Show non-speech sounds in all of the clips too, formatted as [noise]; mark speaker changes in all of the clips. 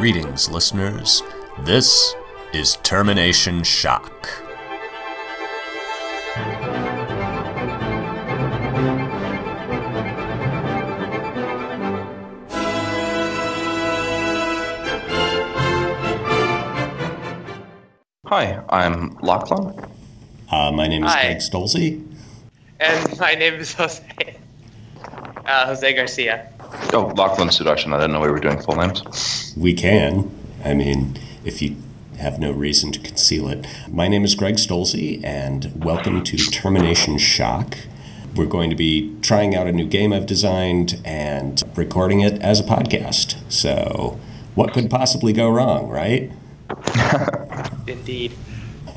Speaker 1: Greetings, listeners. This is Termination Shock.
Speaker 2: Hi, I'm Lachlan.
Speaker 3: Uh, my name is
Speaker 4: Hi.
Speaker 3: Greg Stolze.
Speaker 4: And my name is Jose. Uh, Jose Garcia.
Speaker 2: Oh, Lachlan Sudarshan. I didn't know we were doing full names.
Speaker 3: We can. I mean, if you have no reason to conceal it. My name is Greg Stolze, and welcome to Termination Shock. We're going to be trying out a new game I've designed and recording it as a podcast. So, what could possibly go wrong, right? [laughs]
Speaker 4: Indeed.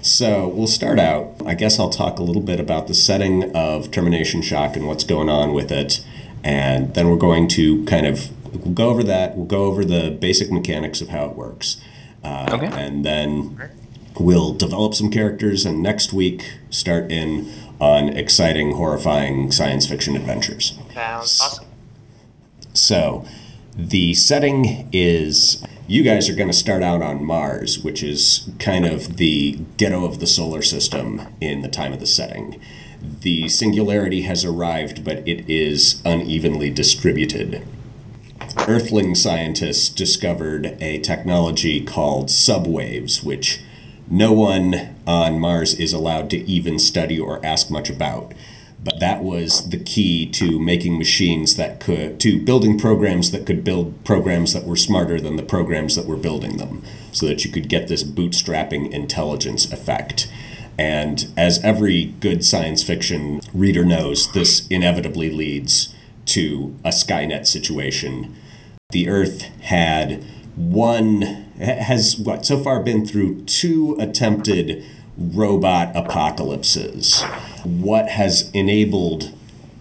Speaker 3: So we'll start out. I guess I'll talk a little bit about the setting of Termination Shock and what's going on with it. And then we're going to kind of we'll go over that. We'll go over the basic mechanics of how it works. Uh,
Speaker 2: Okay.
Speaker 3: And then we'll develop some characters and next week start in on exciting, horrifying science fiction adventures.
Speaker 4: Sounds awesome.
Speaker 3: So, the setting is you guys are going to start out on Mars, which is kind of the ghetto of the solar system in the time of the setting. The singularity has arrived, but it is unevenly distributed. Earthling scientists discovered a technology called subwaves, which no one on Mars is allowed to even study or ask much about. But that was the key to making machines that could, to building programs that could build programs that were smarter than the programs that were building them, so that you could get this bootstrapping intelligence effect. And as every good science fiction reader knows, this inevitably leads to a Skynet situation the Earth had one has what so far been through two attempted robot apocalypses. What has enabled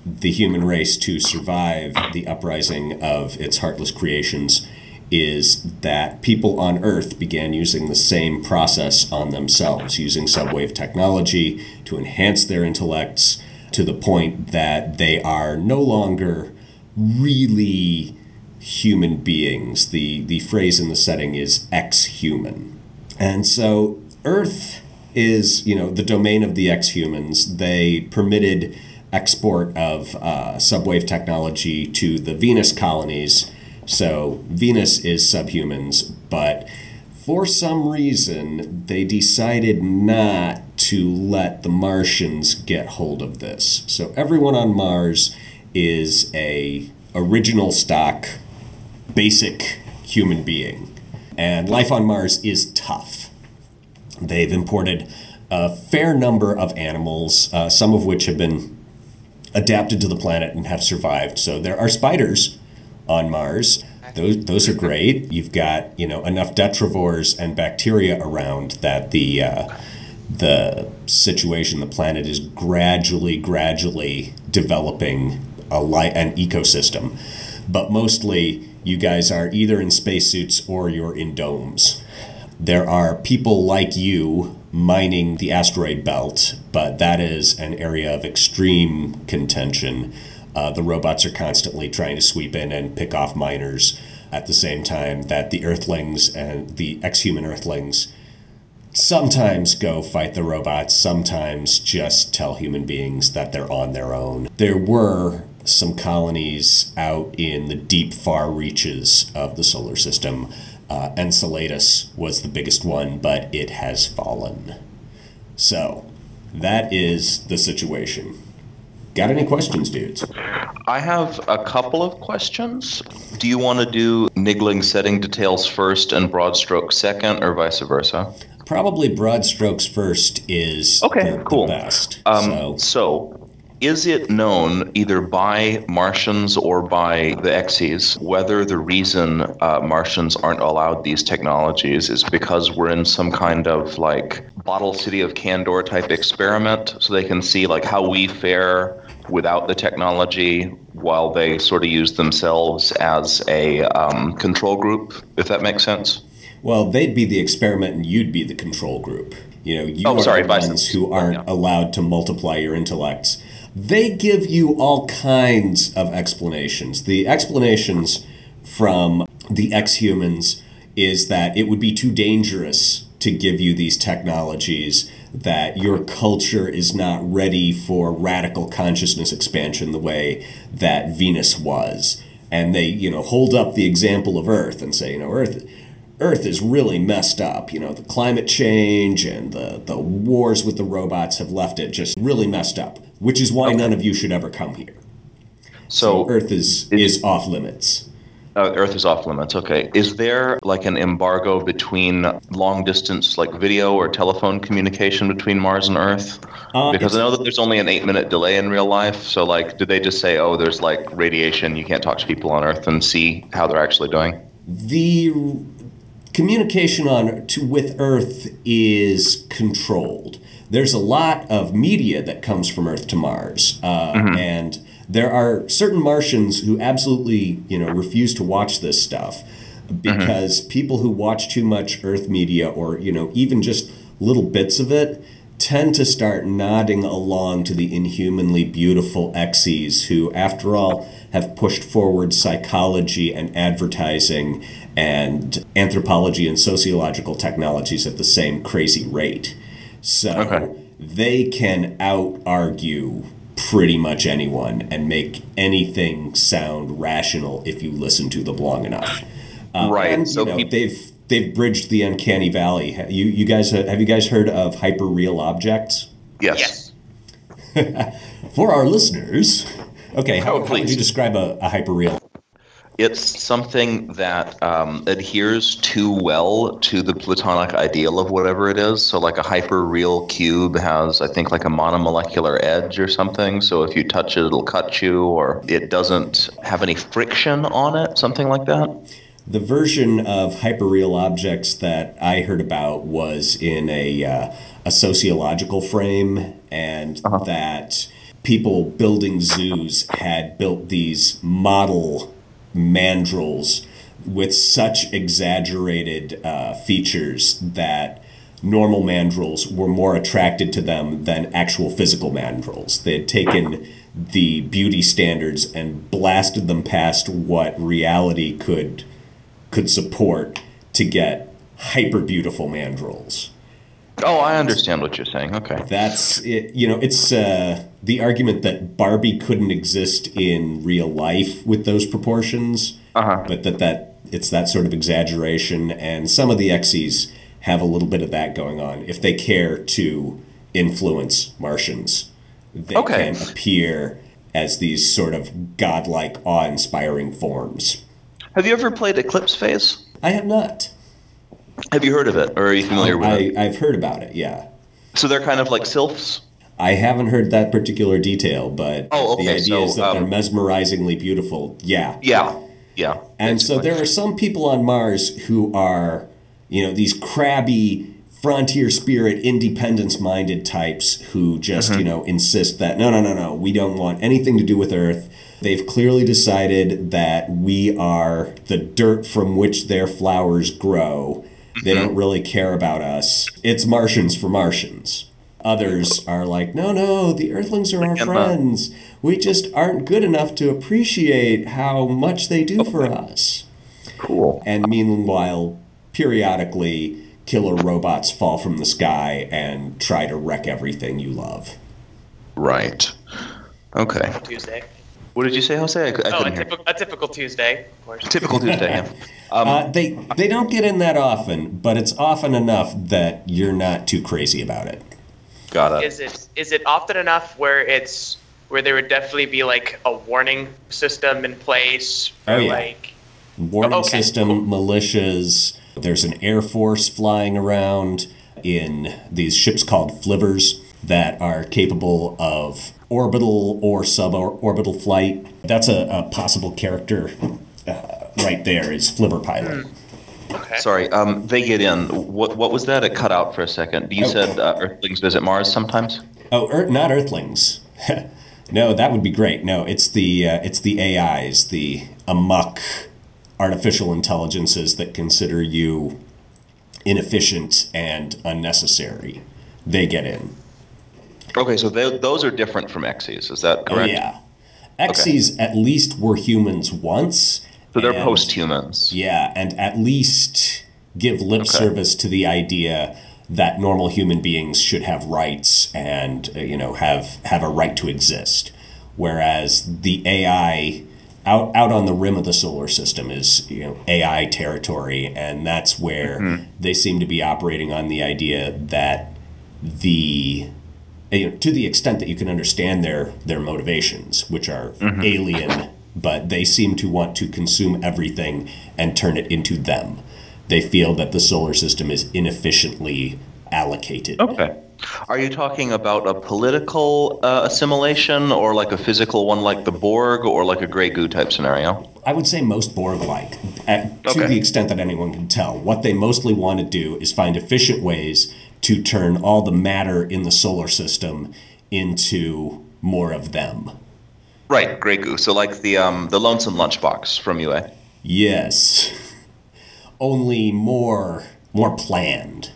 Speaker 3: the human race to survive the uprising of its heartless creations is that people on Earth began using the same process on themselves, using subwave technology to enhance their intellects to the point that they are no longer really human beings. The the phrase in the setting is ex-human. And so Earth is, you know, the domain of the ex-humans. They permitted export of uh, subwave technology to the Venus colonies. So Venus is subhumans, but for some reason they decided not to let the Martians get hold of this. So everyone on Mars is a original stock basic human being. And life on Mars is tough. They've imported a fair number of animals, uh, some of which have been adapted to the planet and have survived. So there are spiders on Mars. Those, those are great. You've got you know enough detrivores and bacteria around that the uh, the situation, the planet is gradually, gradually developing a li- an ecosystem. But mostly, you guys are either in spacesuits or you're in domes. There are people like you mining the asteroid belt, but that is an area of extreme contention. Uh, the robots are constantly trying to sweep in and pick off miners at the same time that the Earthlings and the ex human Earthlings sometimes go fight the robots, sometimes just tell human beings that they're on their own. There were some colonies out in the deep, far reaches of the solar system. Uh, Enceladus was the biggest one, but it has fallen. So, that is the situation. Got any questions, dudes?
Speaker 2: I have a couple of questions. Do you want to do niggling setting details first and broad strokes second, or vice versa?
Speaker 3: Probably broad strokes first is
Speaker 2: Okay,
Speaker 3: the, the
Speaker 2: cool.
Speaker 3: best.
Speaker 2: Um,
Speaker 3: so,
Speaker 2: so, is it known either by Martians or by the Exes whether the reason uh, Martians aren't allowed these technologies is because we're in some kind of like bottle city of Kandor type experiment, so they can see like how we fare without the technology while they sort of use themselves as a um, control group, if that makes sense?
Speaker 3: Well, they'd be the experiment and you'd be the control group. You know, you
Speaker 2: Oh,
Speaker 3: are
Speaker 2: sorry,
Speaker 3: the ones
Speaker 2: versa.
Speaker 3: who aren't
Speaker 2: Yeah.
Speaker 3: allowed to multiply your intellects. They give you all kinds of explanations. The explanations from the ex humans is that it would be too dangerous to give you these technologies that your culture is not ready for radical consciousness expansion the way that Venus was. And they, you know, hold up the example of Earth and say, you know, Earth Earth is really messed up. You know, the climate change and the, the wars with the robots have left it just really messed up, which is why none of you should ever come here.
Speaker 2: So,
Speaker 3: Earth is, is off limits.
Speaker 2: Uh, Earth is off limits. Okay. Is there like an embargo between long distance, like video or telephone communication between Mars and Earth?
Speaker 3: Uh,
Speaker 2: because I know that there's only an eight minute delay in real life. So, like, do they just say, oh, there's like radiation, you can't talk to people on Earth and see how they're actually doing?
Speaker 3: the communication on to with Earth is controlled. There's a lot of media that comes from Earth to Mars, uh, and there are certain Martians who absolutely, you know, refuse to watch this stuff mm-hmm. because people who watch too much Earth media, or you know, even just little bits of it, tend to start nodding along to the inhumanly beautiful exes who, after all, have pushed forward psychology and advertising and anthropology and sociological technologies at the same crazy rate. So
Speaker 2: Okay.
Speaker 3: they can out argue pretty much anyone and make anything sound rational if you listen to them long enough. Uh,
Speaker 2: Right,
Speaker 3: And,
Speaker 2: so
Speaker 3: you know,
Speaker 2: peop-
Speaker 3: they've they've bridged the uncanny valley. You you guys have you guys heard of hyperreal objects?
Speaker 2: Yes.
Speaker 4: Yes. [laughs]
Speaker 3: For our listeners, okay, how,
Speaker 2: Oh,
Speaker 3: how would you describe a, a hyperreal?
Speaker 2: It's something that um, adheres too well to the Platonic ideal of whatever it is. So, like a hyper-real cube has, I think, like a monomolecular edge or something. So if you touch it, it'll cut you, or it doesn't have any friction on it, something like that.
Speaker 3: The version of hyperreal objects that I heard about was in a, uh, a sociological frame, and that people building zoos had built these model mandrills with such exaggerated uh, features that normal mandrills were more attracted to them than actual physical mandrills. They had taken the beauty standards and blasted them past what reality could could support to get hyper beautiful mandrills.
Speaker 2: Oh, I understand what you're saying. Okay.
Speaker 3: That's it, you know, it's uh, the argument that Barbie couldn't exist in real life with those proportions,
Speaker 2: Uh-huh.
Speaker 3: but that that it's that sort of exaggeration, and some of the exes have a little bit of that going on. If they care to influence Martians, they
Speaker 2: Okay.
Speaker 3: can appear as these sort of godlike, awe-inspiring forms.
Speaker 2: Have you ever played Eclipse Phase?
Speaker 3: I have not.
Speaker 2: Have you heard of it, or are you familiar with it?
Speaker 3: I, I've heard about it, yeah.
Speaker 2: So they're kind of like sylphs.
Speaker 3: I haven't heard that particular detail, but
Speaker 2: Oh,
Speaker 3: the
Speaker 2: okay,
Speaker 3: idea
Speaker 2: so,
Speaker 3: is that they're
Speaker 2: um,
Speaker 3: mesmerizingly beautiful. Yeah.
Speaker 2: Yeah. Yeah.
Speaker 3: And so there are some people on Mars who are, you know, these crabby, frontier spirit, independence minded types who just, you know, insist that no, no, no, no, we don't want anything to do with Earth. They've clearly decided that we are the dirt from which their flowers grow. They don't really care about us. It's Martians for Martians. Others are like, no, no, the Earthlings are our friends. We just aren't good enough to appreciate how much they do for us.
Speaker 2: cool.
Speaker 3: And meanwhile, periodically, killer robots fall from the sky and try to wreck everything you love.
Speaker 2: Right. Okay.
Speaker 4: Tuesday.
Speaker 2: What did you say, Jose? I, I
Speaker 4: Oh, a
Speaker 2: couldn't hear.
Speaker 4: typical, a typical Tuesday, of course.
Speaker 2: Typical Tuesday. Yeah. [laughs] Um,
Speaker 3: Uh, they they don't get in that often, but it's often enough that you're not too crazy about it.
Speaker 2: got it.
Speaker 4: Is it is it often enough where it's where there would definitely be like a warning system in place?
Speaker 3: Oh,
Speaker 4: or
Speaker 3: yeah.
Speaker 4: Like
Speaker 3: Warning
Speaker 4: Okay,
Speaker 3: system, militias. There's an air force flying around in these ships called flivvers that are capable of orbital or suborbital flight. That's a, a possible character uh, right there is Flivver Pilot.
Speaker 4: okay.
Speaker 2: Sorry. Um, they get in. What What was that? It cut out for a second. You
Speaker 3: Oh.
Speaker 2: said uh, Earthlings visit Mars sometimes.
Speaker 3: Oh, Earth, not Earthlings. [laughs] no, that would be great. No, it's the uh, it's the AIs, the amok artificial intelligences that consider you inefficient and unnecessary. They get in.
Speaker 2: Okay, so they, those are different from Xes. Is that
Speaker 3: Oh
Speaker 2: correct?
Speaker 3: yeah, Xes at least were humans once,
Speaker 2: So they're
Speaker 3: And-
Speaker 2: post-humans.
Speaker 3: Yeah, and at least give lip service to the idea that normal human beings should have rights and uh, you know have have a right to exist, whereas the AI out out on the rim of the solar system is you know AI territory, and that's where they seem to be operating on the idea that the you know, to the extent that you can understand their their motivations, which are alien, but they seem to want to consume everything and turn it into them. They feel that the solar system is inefficiently allocated.
Speaker 2: Okay. Are you talking about a political uh, assimilation or like a physical one like the Borg or like a Grey Goo type scenario?
Speaker 3: I would say most Borg-like, at, to
Speaker 2: Okay.
Speaker 3: the extent that anyone can tell. What they mostly want to do is find efficient ways to turn all the matter in the solar system into more of them.
Speaker 2: Right, Grey Goo. So like the um, the lonesome lunchbox from UA.
Speaker 3: Yes. [laughs] Only more more planned.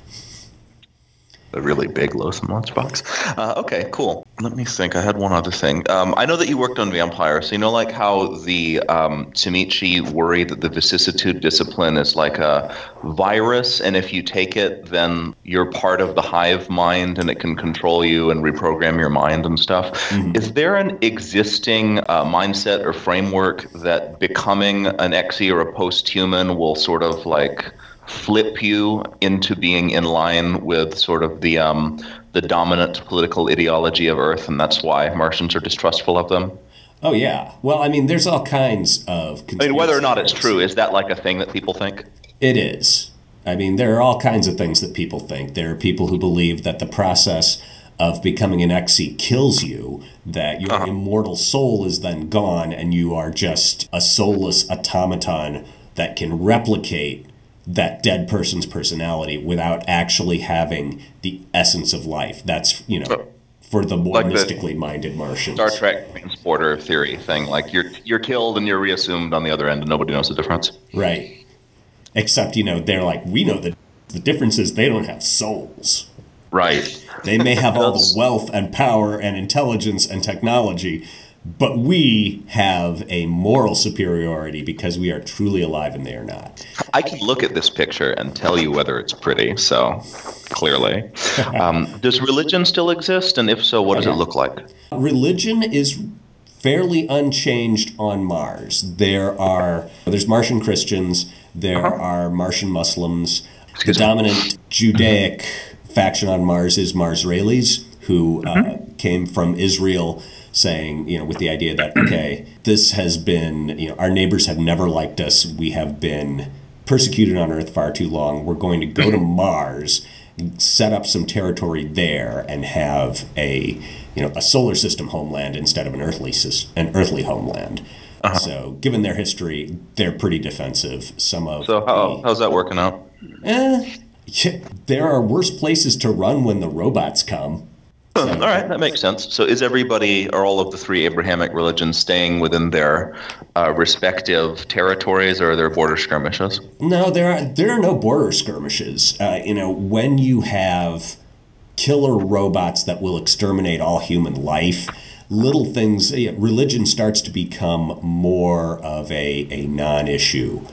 Speaker 2: A really big lonesome lunchbox. Uh, okay, cool. Let me think. I had one other thing. Um, I know that you worked on Vampire, so you know like how the um, Tzimisce worry that the vicissitude discipline is like a virus, and if you take it, then you're part of the hive mind, and it can control you and reprogram your mind and stuff. Is there an existing uh, mindset or framework that becoming an Exi or a post-human will sort of like flip you into being in line with sort of the um, the dominant political ideology of Earth, and that's why Martians are distrustful of them.
Speaker 3: Oh yeah. Well, I mean, there's all kinds of.
Speaker 2: I mean, whether or not it's true, is that like a thing that people think?
Speaker 3: It is. I mean, there are all kinds of things that people think. There are people who believe that the process of becoming an Exi kills you, that your immortal soul is then gone, and you are just a soulless automaton that can replicate that dead person's personality without actually having the essence of life. That's, you know, for the more
Speaker 2: Like the
Speaker 3: mystically minded Martians.
Speaker 2: Star Trek transporter theory thing, like you're you're killed and you're reassumed on the other end, and nobody knows the difference.
Speaker 3: Right. Except, you know, they're like, we know the, the difference is they don't have souls.
Speaker 2: Right.
Speaker 3: They may have all the wealth and power and intelligence and technology, but we have a moral superiority because we are truly alive and they are not.
Speaker 2: I can look at this picture and tell you whether it's pretty. So clearly, [laughs] um, does religion still exist? And if so, what does it look like?
Speaker 3: Religion is fairly unchanged on Mars. There are there's Martian Christians, there are Martian Muslims. The
Speaker 2: Uh-huh. Me.
Speaker 3: dominant Judaic faction on Mars is Marsraelis, who uh,
Speaker 2: Mm-hmm.
Speaker 3: came from Israel, saying, you know, with the idea that okay, this has been, you know, our neighbors have never liked us. We have been persecuted on Earth far too long. We're going to go to Mars, set up some territory there, and have a, you know, a solar system homeland instead of an earthly an earthly homeland.
Speaker 2: Uh-huh.
Speaker 3: So, given their history, they're pretty defensive. Some of
Speaker 2: So how,
Speaker 3: the,
Speaker 2: how's that working out?
Speaker 3: Eh, yeah, there are worse places to run when the robots come.
Speaker 2: All right, that makes sense. So is everybody or all of the three Abrahamic religions staying within their uh, respective territories, or are there border skirmishes?
Speaker 3: No, there are there are no border skirmishes. Uh, you know, when you have killer robots that will exterminate all human life, little things. Religion starts to become more of a a non-issue.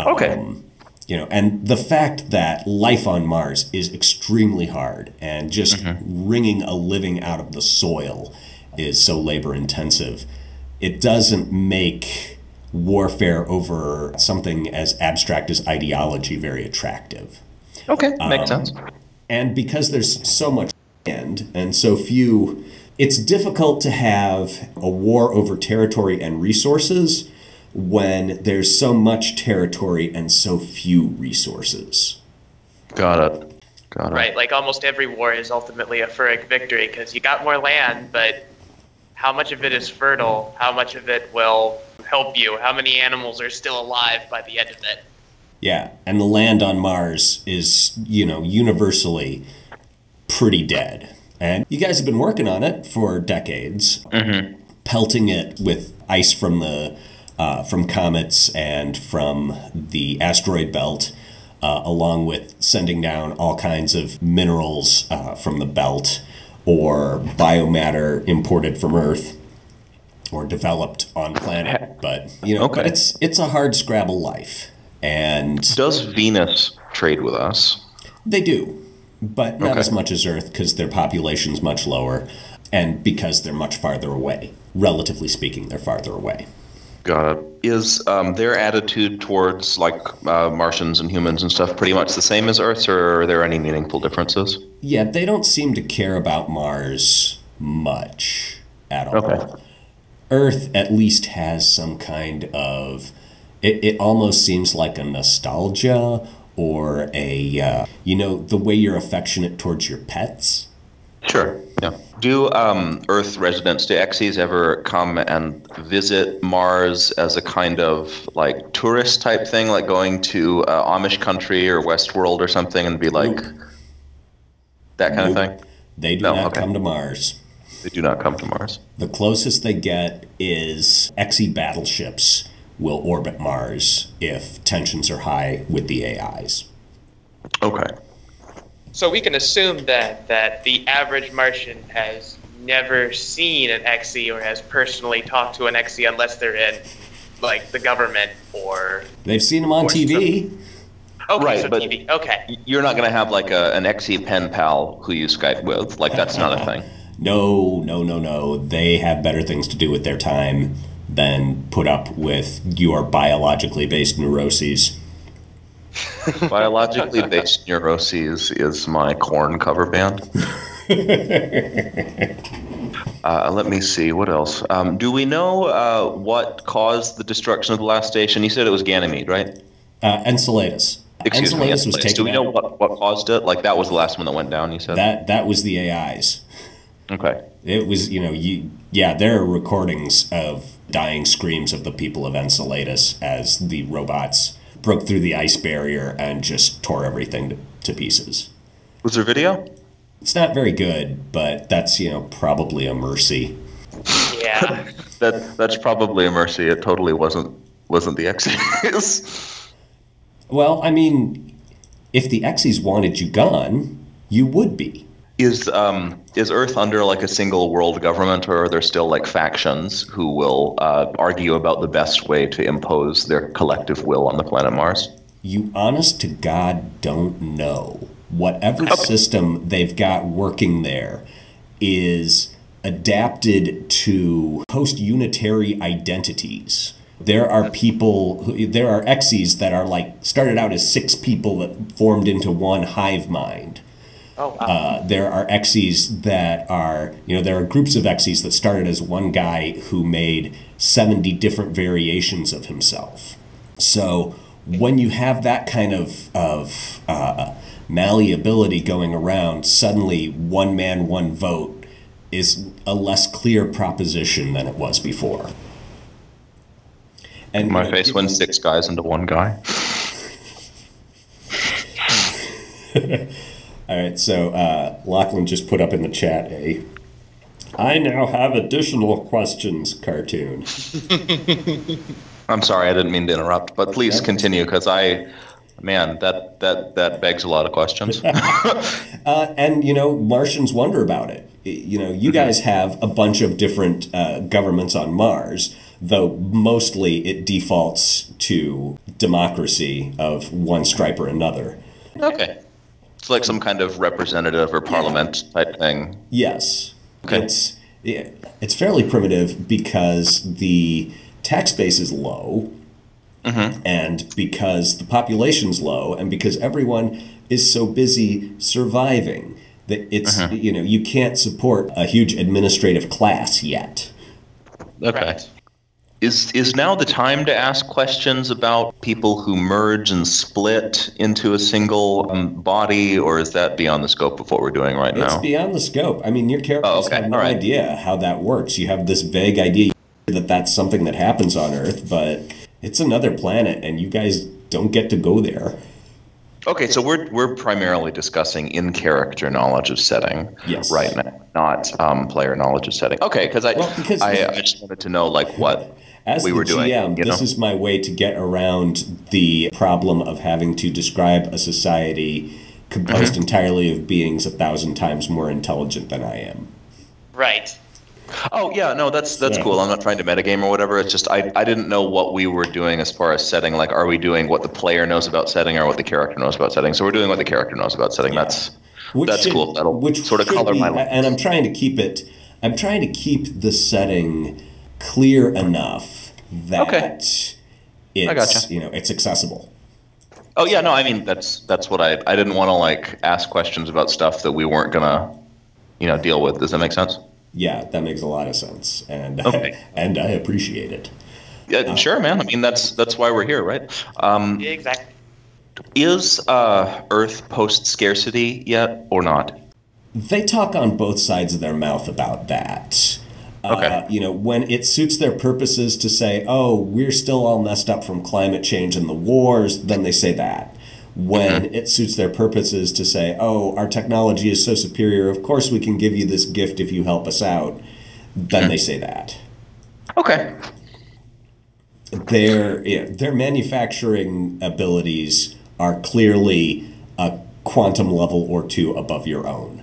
Speaker 2: Okay.
Speaker 3: Um, you know, and the fact that life on Mars is extremely hard and just mm-hmm. wringing a living out of the soil is so labor intensive, it doesn't make warfare over something as abstract as ideology very attractive.
Speaker 2: Okay, makes um, sense.
Speaker 3: And because there's so much land and so few, it's difficult to have a war over territory and resources when there's so much territory and so few resources.
Speaker 2: Got it. Got it.
Speaker 4: Right, like almost every war is ultimately a Pyrrhic victory because you got more land, but how much of it is fertile? How much of it will help you? How many animals are still alive by the end of it?
Speaker 3: Yeah, and the land on Mars is, you know, universally pretty dead. And you guys have been working on it for decades, mm-hmm. pelting it with ice from the uh, from comets and from the asteroid belt, uh, along with sending down all kinds of minerals uh, from the belt or biomatter imported from Earth or developed on planet. But you know, but it's it's a hard scrabble life, and
Speaker 2: Does Venus trade with us?
Speaker 3: they do, but not
Speaker 2: Okay.
Speaker 3: as much as Earth because their population's much lower, and because they're much farther away. Relatively speaking, they're farther away.
Speaker 2: Got it. Is um, their attitude towards like uh, Martians and humans and stuff pretty much the same as Earth's, or are there any meaningful differences?
Speaker 3: Yeah, they don't seem to care about Mars much at all.
Speaker 2: Okay.
Speaker 3: Earth at least has some kind of. It, it almost seems like a nostalgia or a. Uh, you know, the way you're affectionate towards your pets.
Speaker 2: Sure. Do um, Earth residents, do Xyz ever come and visit Mars as a kind of like tourist type thing, like going to uh, Amish country or Westworld or something, and be like that kind of thing?
Speaker 3: They do
Speaker 2: No,
Speaker 3: not
Speaker 2: okay.
Speaker 3: come to Mars.
Speaker 2: They do not come to Mars.
Speaker 3: The closest they get is XE battleships will orbit Mars if tensions are high with the AIs.
Speaker 2: Okay.
Speaker 4: So we can assume that that the average Martian has never seen an XE or has personally talked to an XE unless they're in like the government or
Speaker 3: They've seen them on
Speaker 4: Or
Speaker 3: TV.
Speaker 4: okay,
Speaker 2: Right,
Speaker 4: so
Speaker 2: but-
Speaker 4: TV. Okay.
Speaker 2: You're not going to have like a, an XE pen pal who you Skype with. Like that's not a thing. [laughs]
Speaker 3: No, no, no, no. They have better things to do with their time than put up with your biologically based neuroses.
Speaker 2: Biologically based neuroses is my corn cover band. [laughs] uh, let me see what else. Um, do we know uh, what caused the destruction of the last station? You said it was Ganymede, right?
Speaker 3: Uh, Enceladus.
Speaker 2: Excuse me.
Speaker 3: Enceladus was
Speaker 2: Enceladus.
Speaker 3: taken
Speaker 2: Do we know
Speaker 3: out.
Speaker 2: what, what caused it? Like that was the last one that went down. You said.
Speaker 3: That that was the AIs.
Speaker 2: Okay.
Speaker 3: It was, you know, you yeah, there are recordings of dying screams of the people of Enceladus as the robots broke through the ice barrier and just tore everything to, to pieces.
Speaker 2: Was there video?
Speaker 3: It's not very good, but that's, you know, probably a mercy.
Speaker 4: Yeah. [laughs]
Speaker 2: That that's probably a mercy. It totally wasn't wasn't the X's.
Speaker 3: Well, I mean, if the Xes wanted you gone, you would be.
Speaker 2: Is um is Earth under like a single world government, or are there still like factions who will uh, argue about the best way to impose their collective will on the planet Mars?
Speaker 3: You honest to God don't know. Whatever system they've got working there is adapted to post unitary identities. There are people, who, there are exes that are like started out as six people that formed into one hive mind.
Speaker 4: Oh wow.
Speaker 3: Uh, there are exes that are, you know, there are groups of exes that started as one guy who made 70 different variations of himself. So when you have that kind of, of uh, malleability going around, suddenly one man, one vote is a less clear proposition than it was before. And
Speaker 2: My
Speaker 3: you know,
Speaker 2: face went six guys into one guy. [laughs]
Speaker 3: All right, so uh, Lachlan just put up in the chat a I now have additional questions cartoon. [laughs]
Speaker 2: I'm sorry, I didn't mean to interrupt, but please continue because I, man, that that that begs a lot of questions. [laughs]
Speaker 3: Uh, and, you know, Martians wonder about it. You know, you guys have a bunch of different uh, governments on Mars, though mostly it defaults to democracy of one stripe or another.
Speaker 2: okay, it's like some kind of representative or parliament type thing.
Speaker 3: Yes.
Speaker 2: Okay.
Speaker 3: It's it's fairly primitive because the tax base is low, mm-hmm. and because the population's low, and because everyone is so busy surviving that it's mm-hmm. you know you can't support a huge administrative class yet.
Speaker 2: Okay.
Speaker 4: Right.
Speaker 2: Is is now the time to ask questions about people who merge and split into a single um, body, or is that beyond the scope of what we're doing right now?
Speaker 3: It's beyond the scope. I mean, your characters
Speaker 2: Oh, okay.
Speaker 3: have no
Speaker 2: right.
Speaker 3: idea how that works. You have this vague idea that that's something that happens on Earth, but it's another planet, and you guys don't get to go there.
Speaker 2: Okay, so we're we're primarily discussing in character knowledge of setting
Speaker 3: Yes.
Speaker 2: right now, not um, player knowledge of setting. Okay, because I,
Speaker 3: Well, because-
Speaker 2: I I just wanted to know like what [laughs]
Speaker 3: As
Speaker 2: we
Speaker 3: the
Speaker 2: were doing.
Speaker 3: GM,
Speaker 2: you
Speaker 3: this
Speaker 2: know?
Speaker 3: is my way to get around the problem of having to describe a society composed
Speaker 2: Mm-hmm.
Speaker 3: entirely of beings a thousand times more intelligent than I am.
Speaker 4: right.
Speaker 2: Oh yeah, no, that's that's
Speaker 3: So-
Speaker 2: cool. I'm not trying to metagame or whatever. It's just I I didn't know what we were doing as far as setting. Like, are we doing what the player knows about setting or what the character knows about setting? So we're doing what the character knows about setting. That's
Speaker 3: Which
Speaker 2: that's
Speaker 3: should-
Speaker 2: cool. That'll
Speaker 3: which
Speaker 2: sort of color
Speaker 3: be-
Speaker 2: my life.
Speaker 3: And I'm trying to keep it. I'm trying to keep the setting clear enough that
Speaker 2: Okay.
Speaker 3: it's
Speaker 2: gotcha.
Speaker 3: you know it's accessible.
Speaker 2: Oh yeah, no, I mean that's that's what I I didn't want to like ask questions about stuff that we weren't gonna, you know, deal with. Does that make sense?
Speaker 3: Yeah, that makes a lot of sense, and [laughs]
Speaker 2: Okay.
Speaker 3: and I appreciate it.
Speaker 2: Yeah, sure, man. I mean that's that's why we're here, right? Um,
Speaker 4: Yeah, exactly.
Speaker 2: is uh, Earth post scarcity yet or not?
Speaker 3: They talk on both sides of their mouth about that.
Speaker 2: Okay.
Speaker 3: Uh, you know, when it suits their purposes to say, "Oh, we're still all messed up from climate change and the wars," then they say that. When
Speaker 2: Mm-hmm.
Speaker 3: it suits their purposes to say, "Oh, our technology is so superior, of course we can give you this gift if you help us out," then they say that.
Speaker 2: Okay.
Speaker 3: their yeah, their manufacturing abilities are clearly a quantum level or two above your own.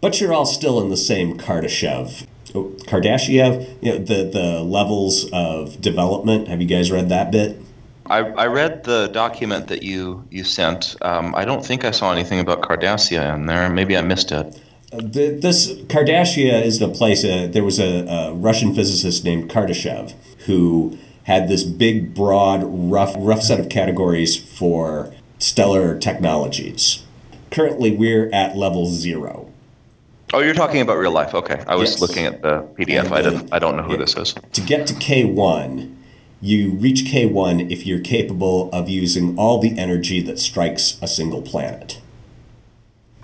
Speaker 3: But you're all still in the same Kardashev. Kardashev, you know, the, the levels of development. Have you guys read that bit?
Speaker 2: I, I read the document that you you sent. Um, I don't think I saw anything about Cardassia in there. Maybe I missed it.
Speaker 3: The, this Cardassia is the place. Uh, there was a, a Russian physicist named Kardashev who had this big, broad, rough, rough set of categories for stellar technologies. Currently, we're at level zero.
Speaker 2: Oh, you're talking about real life. Okay, I was
Speaker 3: Yes.
Speaker 2: looking at the PDF. I
Speaker 3: uh,
Speaker 2: didn't. I don't know who
Speaker 3: yeah.
Speaker 2: this is.
Speaker 3: To get to K1, you reach K1 if you're capable of using all the energy that strikes a single planet.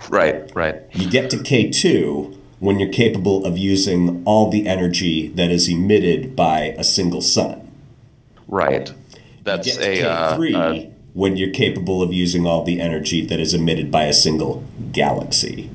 Speaker 2: Right. Right.
Speaker 3: You get to K2 when you're capable of using all the energy that is emitted by a single sun.
Speaker 2: Right. That's a. Uh,
Speaker 3: K3
Speaker 2: uh,
Speaker 3: when you're capable of using all the energy that is emitted by a single galaxy.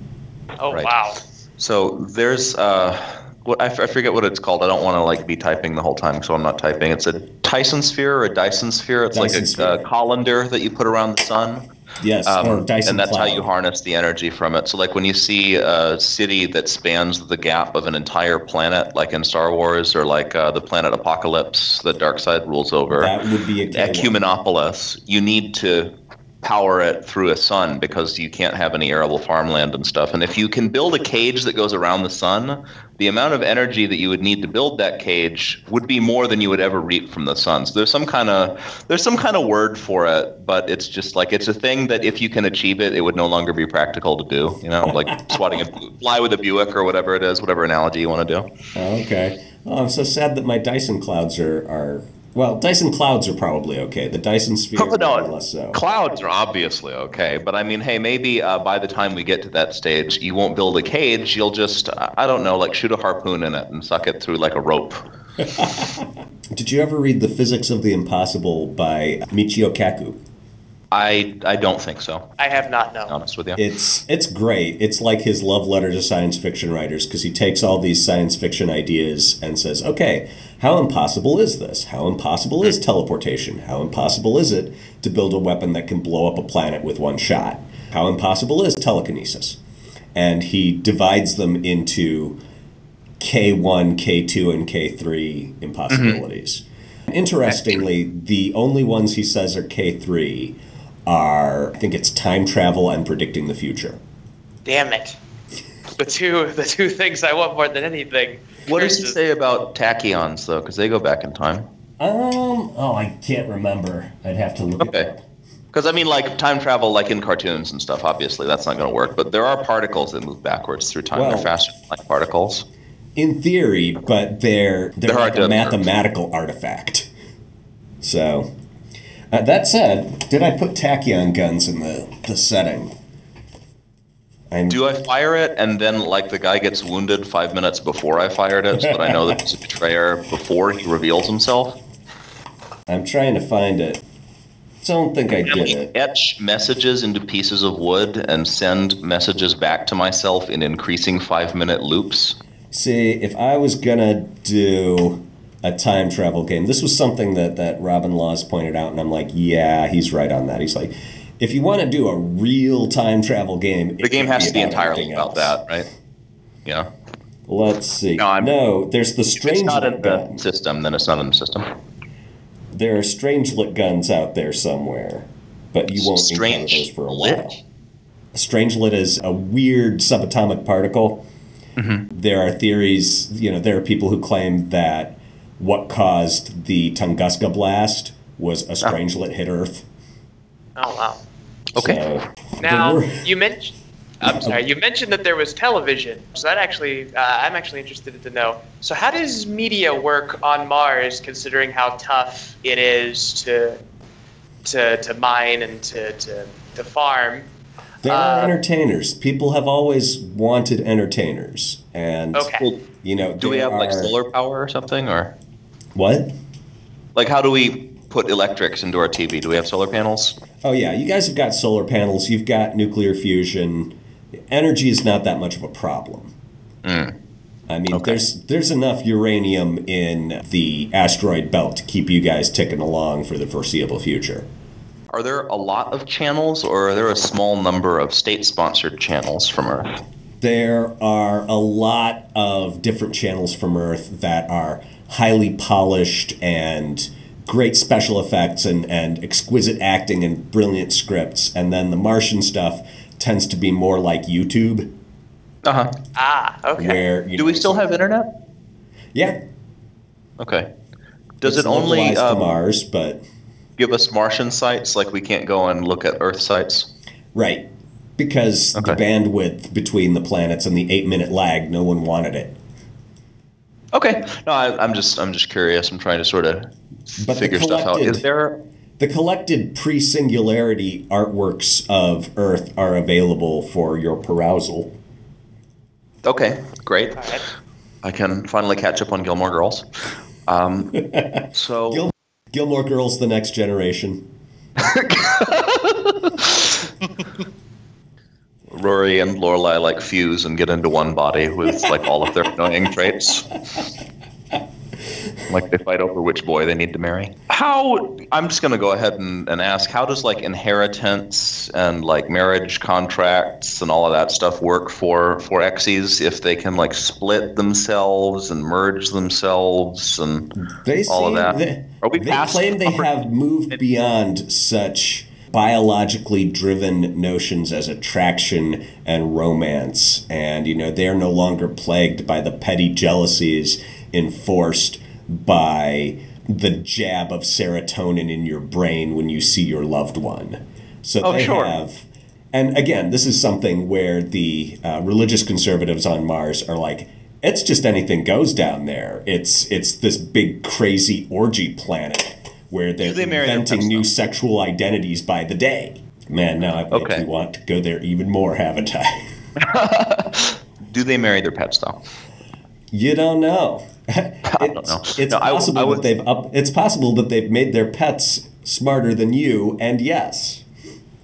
Speaker 4: Oh
Speaker 2: Right.
Speaker 4: wow.
Speaker 2: so there's uh, what I, f- I forget what it's called. I don't want to like be typing the whole time, so I'm not typing. It's a Tyson sphere or a Dyson sphere. It's
Speaker 3: Dyson
Speaker 2: like a,
Speaker 3: sphere.
Speaker 2: uh colander that you put around the sun.
Speaker 3: Yes,
Speaker 2: Um,
Speaker 3: or Dyson
Speaker 2: and that's how you harness the energy from it. So, like when you see a city that spans the gap of an entire planet, like in Star Wars, or like uh, the planet Apokolips that Darkseid rules over,
Speaker 3: That would be a K1.
Speaker 2: Ecumenopolis, you need to power it through a sun because you can't have any arable farmland and stuff. And if you can build a cage that goes around the sun, the amount of energy that you would need to build that cage would be more than you would ever reap from the sun. So there's some kind of there's some kind of word for it, but it's just like it's a thing that if you can achieve it, it would no longer be practical to do. You know, like [laughs] swatting a fly with a Buick or whatever it is, whatever analogy you want to do.
Speaker 3: Okay. Oh, I'm so sad that my Dyson clouds are, are well, Dyson clouds are probably okay. The Dyson sphere,
Speaker 2: Oh, no,
Speaker 3: less so.
Speaker 2: Clouds are obviously okay, but I mean, hey, maybe uh, by the time we get to that stage, you won't build a cage. You'll just, I don't know, like shoot a harpoon in it and suck it through like a rope. [laughs]
Speaker 3: Did you ever read The Physics of the Impossible by Michio Kaku?
Speaker 2: I I don't think so.
Speaker 4: I have not known.
Speaker 2: Honest with you.
Speaker 3: It's it's great. It's like his love letter to science fiction writers because he takes all these science fiction ideas and says, "Okay, how impossible is this? How impossible is teleportation? How impossible is it to build a weapon that can blow up a planet with one shot? How impossible is telekinesis?" And he divides them into K1, K2, and K3 impossibilities. Mm-hmm. Interestingly, the only ones he says are K3 are, I think it's time travel and predicting the future.
Speaker 4: Damn it. The two the two things I want more than anything.
Speaker 2: what does he say about tachyons though? Because they go back in time.
Speaker 3: Um, oh, I can't remember. I'd have to look
Speaker 2: Okay. Because I mean, like time travel, like in cartoons and stuff. Obviously, that's not going to work. But there are particles that move backwards through time.
Speaker 3: Well-
Speaker 2: they're faster than light particles.
Speaker 3: In theory, but they're they're
Speaker 2: They're
Speaker 3: like
Speaker 2: to
Speaker 3: a
Speaker 2: observe.
Speaker 3: mathematical artifact. So, uh, that said, did I put tachyon guns in the, the setting? I'm,
Speaker 2: Do I fire it and then like the guy gets wounded five minutes before I fired it, so that I know that he's a betrayer before he reveals himself?
Speaker 3: I'm trying to find it. I Don't think I did it.
Speaker 2: etch messages into pieces of wood and send messages back to myself in increasing five minute loops?
Speaker 3: See, if I was gonna do a time travel game, this was something that, that Robin Laws pointed out, and I'm like, yeah, he's right on that. He's like, if you want to do a real time travel game,
Speaker 2: The game has to be entirely about that, right? Yeah.
Speaker 3: Let's see.
Speaker 2: No,
Speaker 3: No, there's the
Speaker 2: If it's not in
Speaker 3: strangelet
Speaker 2: the
Speaker 3: gun.
Speaker 2: system, then it's not in the system.
Speaker 3: There are strangelet guns out there somewhere, but you won't encounter those for a
Speaker 2: Strangelet?
Speaker 3: while. A strangelet is a weird subatomic particle.
Speaker 2: Mm-hmm.
Speaker 3: There are theories, you know, there are people who claim that what caused the Tunguska blast was a strangelet hit Earth.
Speaker 4: Oh wow.
Speaker 2: Okay.
Speaker 3: So,
Speaker 4: Now
Speaker 3: the
Speaker 4: you mentioned. I'm sorry. You mentioned that there was television, so that actually, uh, I'm actually interested to know. So how does media work on Mars, considering how tough it is to to to mine and to to, to farm?
Speaker 3: there are
Speaker 4: uh,
Speaker 3: entertainers. People have always wanted entertainers, and
Speaker 4: Okay.
Speaker 3: You know,
Speaker 2: do we
Speaker 3: there
Speaker 2: have like solar power or something, or
Speaker 3: What?
Speaker 2: like how do we put electrics into our TV? Do we have solar panels?
Speaker 3: Oh yeah, you guys have got solar panels. You've got nuclear fusion. Energy is not that much of a problem. Mm. I mean,
Speaker 2: Okay.
Speaker 3: there's there's enough uranium in the asteroid belt to keep you guys ticking along for the foreseeable future.
Speaker 2: Are there a lot of channels, or are there a small number of state-sponsored channels from Earth?
Speaker 3: There are a lot of different channels from Earth that are highly polished and great special effects and, and exquisite acting and brilliant scripts. And then the Martian stuff tends to be more like YouTube,
Speaker 2: Uh huh.
Speaker 4: Ah, okay.
Speaker 3: where you
Speaker 2: Do
Speaker 3: know,
Speaker 2: we still have internet?
Speaker 3: Yeah,
Speaker 2: Okay. Does
Speaker 3: it's
Speaker 2: it only
Speaker 3: localized to
Speaker 2: um,
Speaker 3: Mars, but
Speaker 2: give us Martian sites? Like we can't go and look at Earth sites?
Speaker 3: right because
Speaker 2: Okay.
Speaker 3: the bandwidth between the planets and the eight minute lag, no one wanted it.
Speaker 2: Okay. No, I, I'm just I'm just curious. I'm trying to sort of
Speaker 3: But
Speaker 2: figure stuff out. Is there?
Speaker 3: The collected pre singularity artworks of Earth are available for your perusal.
Speaker 2: Okay, great.
Speaker 4: All right.
Speaker 2: I can finally catch up on Gilmore Girls. Um, [laughs] so
Speaker 3: Gil- Gilmore Girls, The Next Generation. [laughs]
Speaker 2: Rory and Lorelai like fuse and get into one body with like all of their annoying traits. Like they fight over which boy they need to marry. How I'm just gonna go ahead and, and ask, how does like inheritance and like marriage contracts and all of that stuff work for for exes if they can like split themselves and merge themselves and
Speaker 3: They
Speaker 2: all of that?
Speaker 3: They,
Speaker 2: Are we
Speaker 3: they
Speaker 2: past
Speaker 3: claim they have moved beyond such biologically driven notions as attraction and romance, and you know they are no longer plagued by the petty jealousies enforced by the jab of serotonin in your brain when you see your loved one. So
Speaker 2: Oh,
Speaker 3: they
Speaker 2: sure.
Speaker 3: have. And again, this is something where the uh, religious conservatives on Mars are like, it's just anything goes down there. It's it's this big crazy orgy planet where they're
Speaker 2: they
Speaker 3: inventing new sexual identities by the day. Man, now I
Speaker 2: Okay.
Speaker 3: want to go there even more, haven't I? [laughs]
Speaker 2: do they marry their pets though?
Speaker 3: You don't know. [laughs]
Speaker 2: I don't know.
Speaker 3: It's
Speaker 2: No, I-
Speaker 3: possible
Speaker 2: I would-
Speaker 3: that they've up. It's possible that they've made their pets smarter than you. And yes,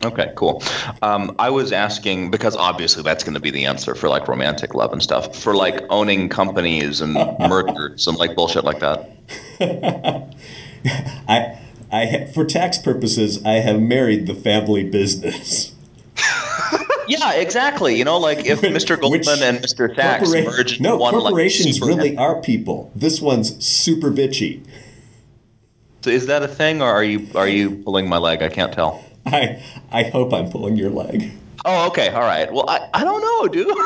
Speaker 2: Okay, cool. Um, I was asking because obviously that's going to be the answer for like romantic love and stuff. For like owning companies and [laughs] mergers and like bullshit like that.
Speaker 3: I, I for tax purposes, I have married the family business.
Speaker 2: Yeah, exactly. You know, like if Mr. Goldman and Mr. Sachs merge into
Speaker 3: no,
Speaker 2: one
Speaker 3: corporations
Speaker 2: super-
Speaker 3: really are people. This one's super bitchy.
Speaker 2: So is that a thing, or are you are you pulling my leg? I can't tell.
Speaker 3: I I hope I'm pulling your leg.
Speaker 2: Oh, okay, all right. Well, I, I don't know, dude. [laughs]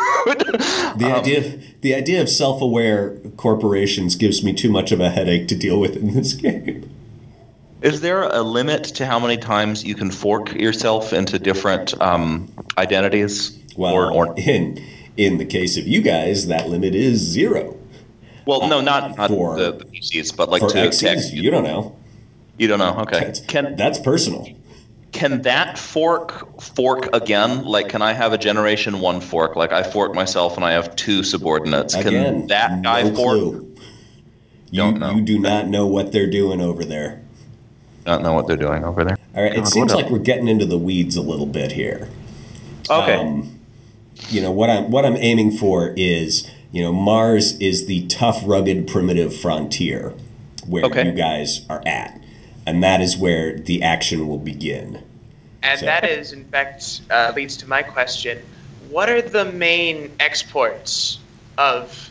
Speaker 3: The
Speaker 2: Um,
Speaker 3: idea of, the idea of self-aware corporations gives me too much of a headache to deal with in this game.
Speaker 2: Is there a limit to how many times you can fork yourself into different um, identities?
Speaker 3: Well,
Speaker 2: or, or
Speaker 3: in in the case of you guys, that limit is zero.
Speaker 2: well, no, not, not
Speaker 3: for-
Speaker 2: the, the PCs, but like
Speaker 3: For
Speaker 2: to text.
Speaker 3: you don't know.
Speaker 2: You don't know. Okay.
Speaker 3: That's,
Speaker 2: Can
Speaker 3: that's personal.
Speaker 2: Can that fork fork again? Like, can I have a Generation One fork? Like, I fork myself and I have two subordinates. Can
Speaker 3: Again,
Speaker 2: that guy
Speaker 3: no
Speaker 2: fork?
Speaker 3: clue. You,
Speaker 2: Don't know.
Speaker 3: you do not know what they're doing over there.
Speaker 2: Don't know what they're doing over there.
Speaker 3: All right, it seems like we're getting into the weeds a little bit here.
Speaker 2: Okay.
Speaker 3: Um, you know what I'm what I'm aiming for is you know Mars is the tough, rugged, primitive frontier where
Speaker 2: Okay.
Speaker 3: you guys are at, and that is where the action will begin.
Speaker 4: And
Speaker 3: So-
Speaker 4: that is, in fact, uh, leads to my question: What are the main exports of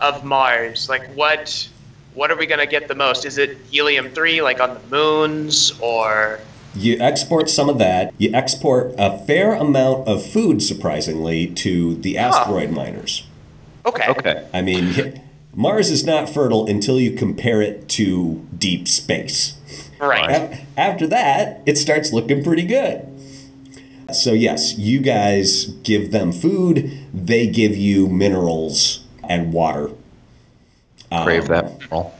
Speaker 4: of Mars, like what what are we gonna get the most? Is it helium three, like on the moons, or
Speaker 3: You export some of that. You export a fair amount of food, surprisingly, to the asteroid miners.
Speaker 4: okay?
Speaker 2: Okay.
Speaker 3: I mean, Mars is not fertile until you compare it to deep space.
Speaker 4: Right.
Speaker 3: Af- After that, it starts looking pretty good. So, yes, you guys give them food, they give you minerals and water.
Speaker 2: Crave that. Um, well,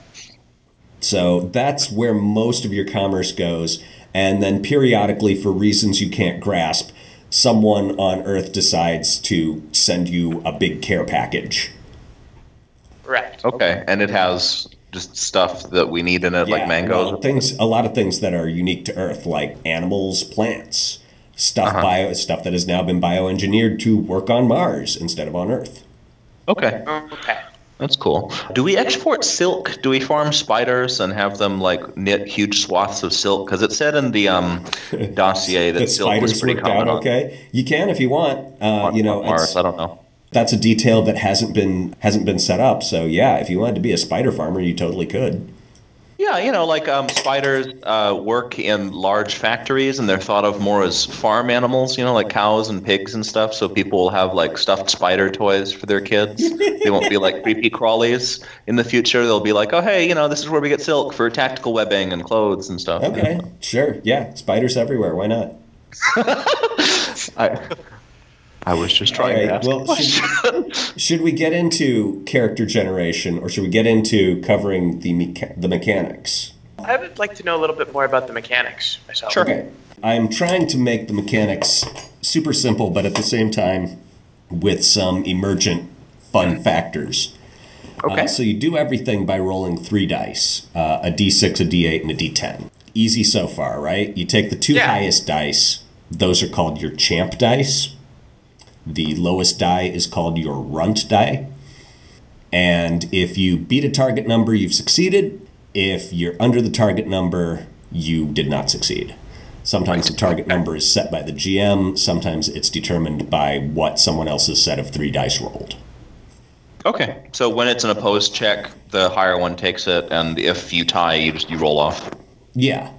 Speaker 3: So, that's where most of your commerce goes. And then, periodically, for reasons you can't grasp, someone on Earth decides to send you a big care package.
Speaker 4: Right.
Speaker 2: Okay, and it has just stuff that we need in it, like
Speaker 3: Yeah,
Speaker 2: mangoes.
Speaker 3: well, things, a lot of things that are unique to Earth, like animals, plants, stuff
Speaker 2: Uh-huh.
Speaker 3: bio, stuff that has now been bioengineered to work on Mars instead of on Earth.
Speaker 2: Okay,
Speaker 4: Okay.
Speaker 2: that's cool. Do we export silk? Do we farm spiders and have them like knit huge swaths of silk? Because it said in the um, [laughs] dossier that
Speaker 3: That
Speaker 2: silk was
Speaker 3: spiders
Speaker 2: pretty
Speaker 3: worked out
Speaker 2: common on,
Speaker 3: okay. You can if you want. Uh,
Speaker 2: on-
Speaker 3: you know,
Speaker 2: on Mars.
Speaker 3: it's-
Speaker 2: I don't know.
Speaker 3: That's a detail that hasn't been hasn't been set up. So yeah, if you wanted to be a spider farmer, you totally could.
Speaker 2: Yeah, you know, like um, spiders uh, work in large factories, and they're thought of more as farm animals. You know, like cows and pigs and stuff. So people will have like stuffed spider toys for their kids. they won't be like creepy crawlies in the future. They'll be like, oh hey, you know, this is where we get silk for tactical webbing and clothes and stuff.
Speaker 3: Okay, sure. Yeah, spiders everywhere. Why not? [laughs]
Speaker 2: I, I was just
Speaker 3: All
Speaker 2: trying to ask.
Speaker 3: Well, should, should we get into character generation, or should we get into covering the mecha- the mechanics?
Speaker 4: I would like to know a little bit more about the mechanics myself.
Speaker 2: Sure.
Speaker 3: Okay. I'm trying to make the mechanics super simple, but at the same time with some emergent fun factors.
Speaker 2: Okay.
Speaker 3: Uh, so you do everything by rolling three dice uh, a d6, a d8, and a d10. Easy so far, right? You take the two
Speaker 4: Yeah.
Speaker 3: highest dice, those are called your champ dice. The lowest die is called your runt die. And if you beat a target number, you've succeeded. If you're under the target number, you did not succeed. Sometimes the target number is set by the GM, sometimes it's determined by what someone else's set of three dice rolled.
Speaker 2: Okay. So when it's an opposed check, the higher one takes it, and if you tie, you just you roll off.
Speaker 3: Yeah.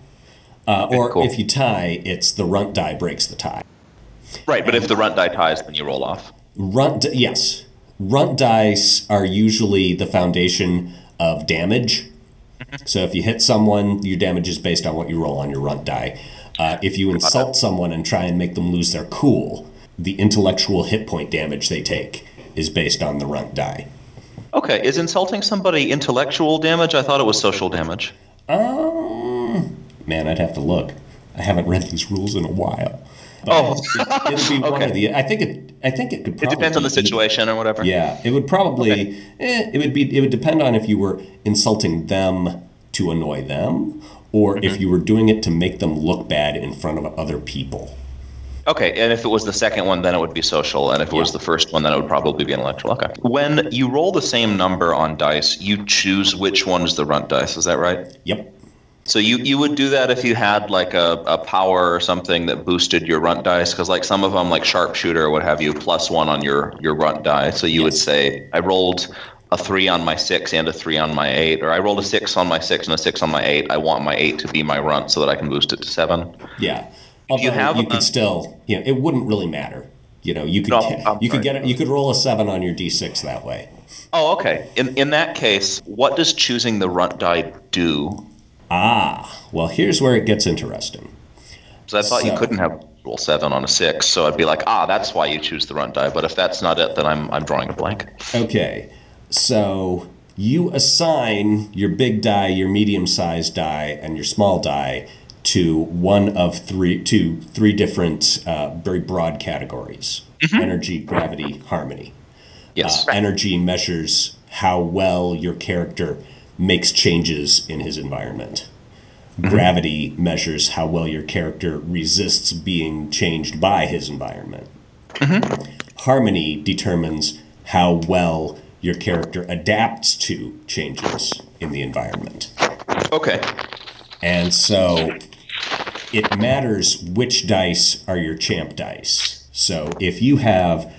Speaker 3: Uh, or
Speaker 2: cool.
Speaker 3: if you tie, it's the runt die breaks the tie.
Speaker 2: Right, but if the runt die ties, then you roll off.
Speaker 3: Runt, yes. Runt dice are usually the foundation of damage. So if you hit someone, your damage is based on what you roll on your runt die. Uh, if you insult someone and try and make them lose their cool, the intellectual hit point damage they take is based on the runt die.
Speaker 2: Okay, is insulting somebody intellectual damage? I thought it was social damage.
Speaker 3: Um, man, I'd have to look. I haven't read these rules in a while.
Speaker 2: Oh,
Speaker 3: It'd be [laughs] one
Speaker 2: Okay.
Speaker 3: of the. I think it. I think it could.
Speaker 2: it depends on the
Speaker 3: be-
Speaker 2: situation or whatever.
Speaker 3: Yeah, it would probably. Eh, it would be. It would depend on if you were insulting them to annoy them, or if you were doing it to make them look bad in front of other people.
Speaker 2: Okay, and if it was the second one, then it would be social, and if it was the first one, then it would probably be intellectual. Okay. When you roll the same number on dice, you choose which one is the runt dice. Is that right?
Speaker 3: Yep.
Speaker 2: So you, you would do that if you had like a, a power or something that boosted your runt dice, because like some of them, like sharpshooter or what have you, plus one on your your runt die. So you would say, I rolled a three on my six and a three on my eight, or I rolled a six on my six and a six on my eight. I want my eight to be my runt so that I can boost it to seven.
Speaker 3: Yeah. Although
Speaker 2: you have
Speaker 3: you
Speaker 2: a-
Speaker 3: could still, yeah, it wouldn't really matter. You know, you could
Speaker 2: No,
Speaker 3: get,
Speaker 2: I'm
Speaker 3: you could get it. You could roll a seven on your d6 that way.
Speaker 2: Oh, okay. In in that case, what does choosing the runt die do?
Speaker 3: Ah, well, here's where it gets interesting.
Speaker 2: So I thought you couldn't have roll seven on a six, so I'd be like, ah, that's why you choose the run die. But if that's not it, then I'm I'm drawing a blank.
Speaker 3: Okay, so you assign your big die, your medium-sized die, and your small die to one of three to three different uh, very broad categories: energy, gravity, harmony.
Speaker 2: Yes.
Speaker 3: Uh, energy measures how well your character makes changes in his environment. Mm-hmm. Gravity measures how well your character resists being changed by his environment. Mm-hmm. Harmony determines how well your character adapts to changes in the environment.
Speaker 2: Okay.
Speaker 3: And so it matters which dice are your champ dice. So if you have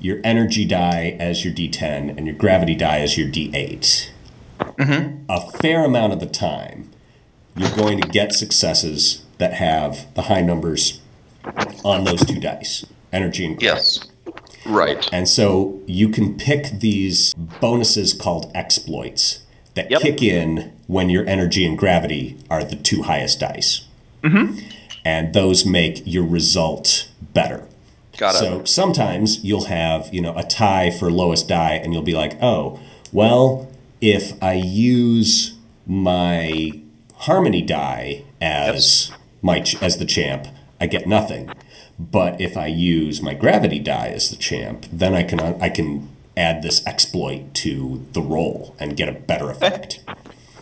Speaker 3: your energy die as your d10, and your gravity die as your d8. A fair amount of the time, you're going to get successes that have the high numbers on those two dice energy and gravity.
Speaker 2: Yes. Right.
Speaker 3: And so you can pick these bonuses called exploits that
Speaker 2: Yep.
Speaker 3: kick in when your energy and gravity are the two highest dice. Mm-hmm. And those make your result better.
Speaker 2: Got it.
Speaker 3: So sometimes you'll have, you know, a tie for lowest die and you'll be like, "Oh, well, if I use my harmony die as my ch- as the champ, I get nothing. But if I use my gravity die as the champ, then I can I can add this exploit to the roll and get a better effect.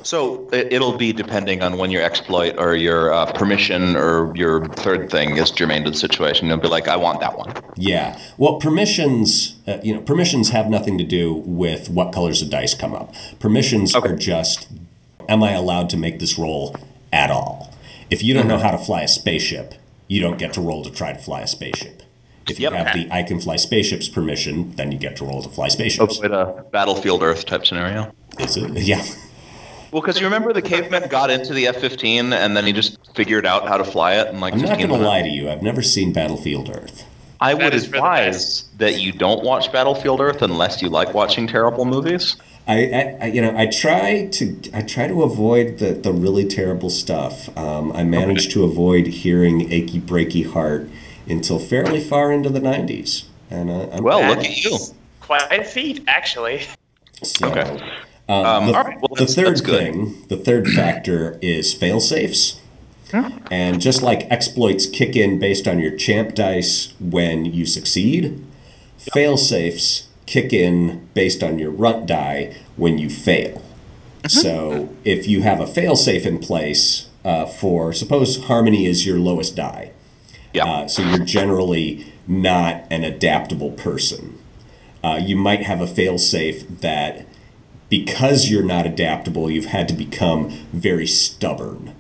Speaker 2: So it, it'll be depending on when your exploit or your uh, permission or your third thing is germane to the situation. You'll be like, I want that one.
Speaker 3: Yeah. Well, permissions, uh, you know, permissions have nothing to do with what colors of dice come up. Permissions
Speaker 2: Okay.
Speaker 3: are just, am I allowed to make this roll at all? If you don't
Speaker 2: Mm-hmm.
Speaker 3: know how to fly a spaceship, you don't get to roll to try to fly a spaceship. If you
Speaker 2: Yep.
Speaker 3: have the I can fly spaceships permission, then you get to roll to fly spaceships.
Speaker 2: Avoid a battlefield Earth type scenario.
Speaker 3: Is it? [laughs] Yeah.
Speaker 2: Well, because you remember the caveman got into the F-15 and then he just figured out how to fly it in like
Speaker 3: I'm not going to lie to you. I've never seen Battlefield Earth.
Speaker 2: I
Speaker 4: That
Speaker 2: would
Speaker 4: is for the
Speaker 2: advise that you don't watch Battlefield Earth unless you like watching terrible movies.
Speaker 3: I, I, I you know I try to I try to avoid the, the really terrible stuff. Um, I managed to avoid hearing "Achy Breaky Heart" until fairly far into the '90s, and uh, I'm
Speaker 2: Well, look at you.
Speaker 4: Quite a feat, actually.
Speaker 3: So,
Speaker 2: Okay.
Speaker 3: Um,
Speaker 2: Um,
Speaker 3: the,
Speaker 2: all right, well,
Speaker 3: the third
Speaker 2: that's good.
Speaker 3: thing, the third factor is fail safes. And just like exploits kick in based on your champ dice when you succeed, fail safes kick in based on your runt die when you fail. So if you have a fail safe in place uh, for, suppose harmony is your lowest die,
Speaker 2: Yeah.
Speaker 3: uh, so you're generally not an adaptable person. Uh, you might have a fail safe that because you're not adaptable, you've had to become very stubborn.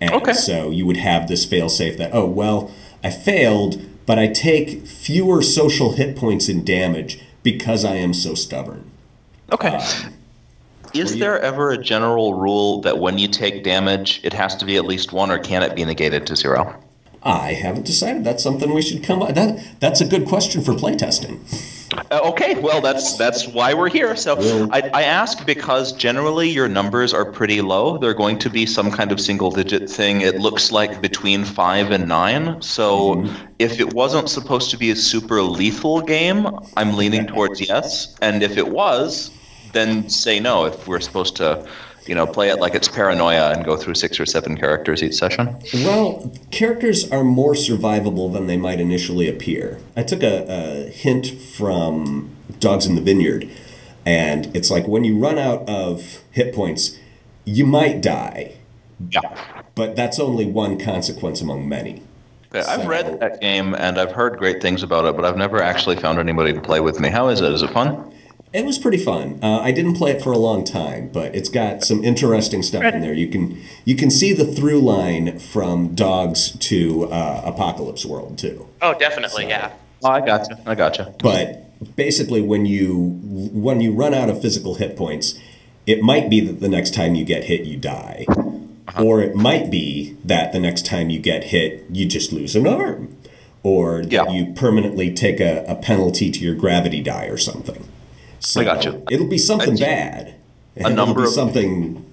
Speaker 3: And
Speaker 2: Okay.
Speaker 3: so you would have this fail safe that, oh, well, I failed, but I take fewer social hit points in damage because I am so stubborn.
Speaker 2: okay. Um,
Speaker 3: Is
Speaker 2: there ever a general rule that when you take damage, it has to be at least one, or can it be negated to zero?
Speaker 3: I haven't decided. That's something we should come up. That that's a good question for playtesting.
Speaker 2: Uh, okay, well that's that's why we're here. So I, I ask because generally your numbers are pretty low. They're going to be some kind of single digit thing. It looks like between five and nine. So if it wasn't supposed to be a super lethal game, I'm leaning towards yes. And if it was, then say no. If we're supposed to, you know, play it like it's paranoia and go through six or seven characters each session.
Speaker 3: Well, characters are more survivable than they might initially appear. I took a, a hint from Dogs in the Vineyard, and it's like when you run out of hit points, you might die,
Speaker 2: Yeah.
Speaker 3: but that's only one consequence among many.
Speaker 2: Yeah, I've
Speaker 3: So-
Speaker 2: read that game and I've heard great things about it, but I've never actually found anybody to play with me. How is it? Is it fun?
Speaker 3: It was pretty fun. Uh, I didn't play it for a long time, but it's got some interesting stuff in there. You can you can see the through line from Dogs to uh, Apocalypse World too.
Speaker 4: Oh, definitely, yeah.
Speaker 2: Oh, I gotcha. I gotcha.
Speaker 3: But basically, when you when you run out of physical hit points, it might be that the next time you get hit, you die, or it might be that the next time you get hit, you just lose an arm, or that
Speaker 2: Yeah.
Speaker 3: you permanently take a, a penalty to your gravity die or something. So
Speaker 2: I gotcha.
Speaker 3: It'll be something
Speaker 2: That's-
Speaker 3: bad. A
Speaker 2: number
Speaker 3: it'll be
Speaker 2: of-
Speaker 3: something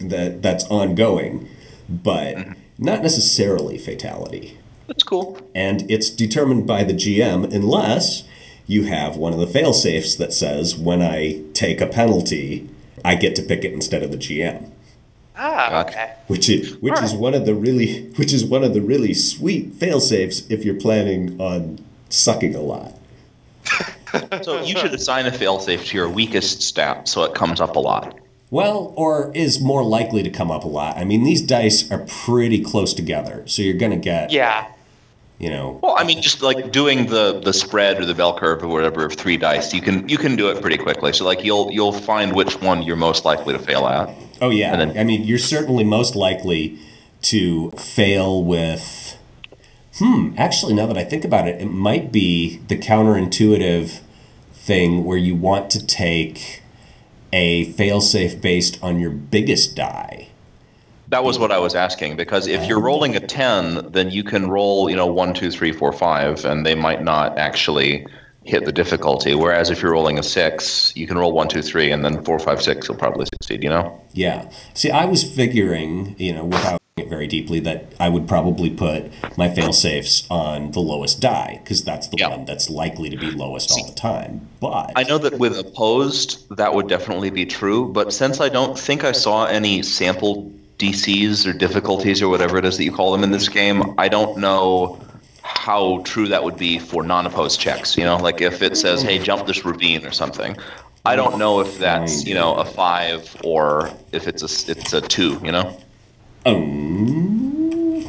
Speaker 3: that that's ongoing, but
Speaker 2: Mm-hmm.
Speaker 3: not necessarily fatality
Speaker 2: That's cool.
Speaker 3: and it's determined by the GM unless you have one of the fail safes that says when I take a penalty, I get to pick it instead of the GM,
Speaker 4: Ah, okay.
Speaker 3: which is which is one of the really which is one of the really sweet fail safes if you're planning on sucking a lot.
Speaker 2: So you should assign a failsafe to your weakest stat so it comes up a lot.
Speaker 3: Well, or is more likely to come up a lot. I mean, these dice are pretty close together, so you're gonna get
Speaker 4: Yeah.
Speaker 3: you know
Speaker 2: Well, I mean, just like doing the the spread or the bell curve or whatever of three dice, you can you can do it pretty quickly. So like you'll you'll find which one you're most likely to fail at.
Speaker 3: Oh yeah,
Speaker 2: And then-
Speaker 3: I mean, you're certainly most likely to fail with. Hmm. Actually, now that I think about it, it might be the counterintuitive thing where you want to take a failsafe based on your biggest die.
Speaker 2: That was what I was asking because if you're rolling a ten, then you can roll, you know, one, two, three, four, five, and they might not actually hit the difficulty. Whereas if you're rolling a six, you can roll one, two, three, and then four, five, six will probably succeed. You know?
Speaker 3: Yeah. See, I was figuring, you know, without it very deeply, that I would probably put my fail safes on the lowest die because that's the
Speaker 2: Yeah.
Speaker 3: one that's likely to be lowest all the time. But
Speaker 2: I know that with opposed, that would definitely be true. But since I don't think I saw any sample DCs or difficulties or whatever it is that you call them in this game, I don't know how true that would be for non-opposed checks. You know, like if it says, "Hey, jump this ravine" or something. I don't know if that's you know a five or if it's a it's a two. You know,
Speaker 3: um,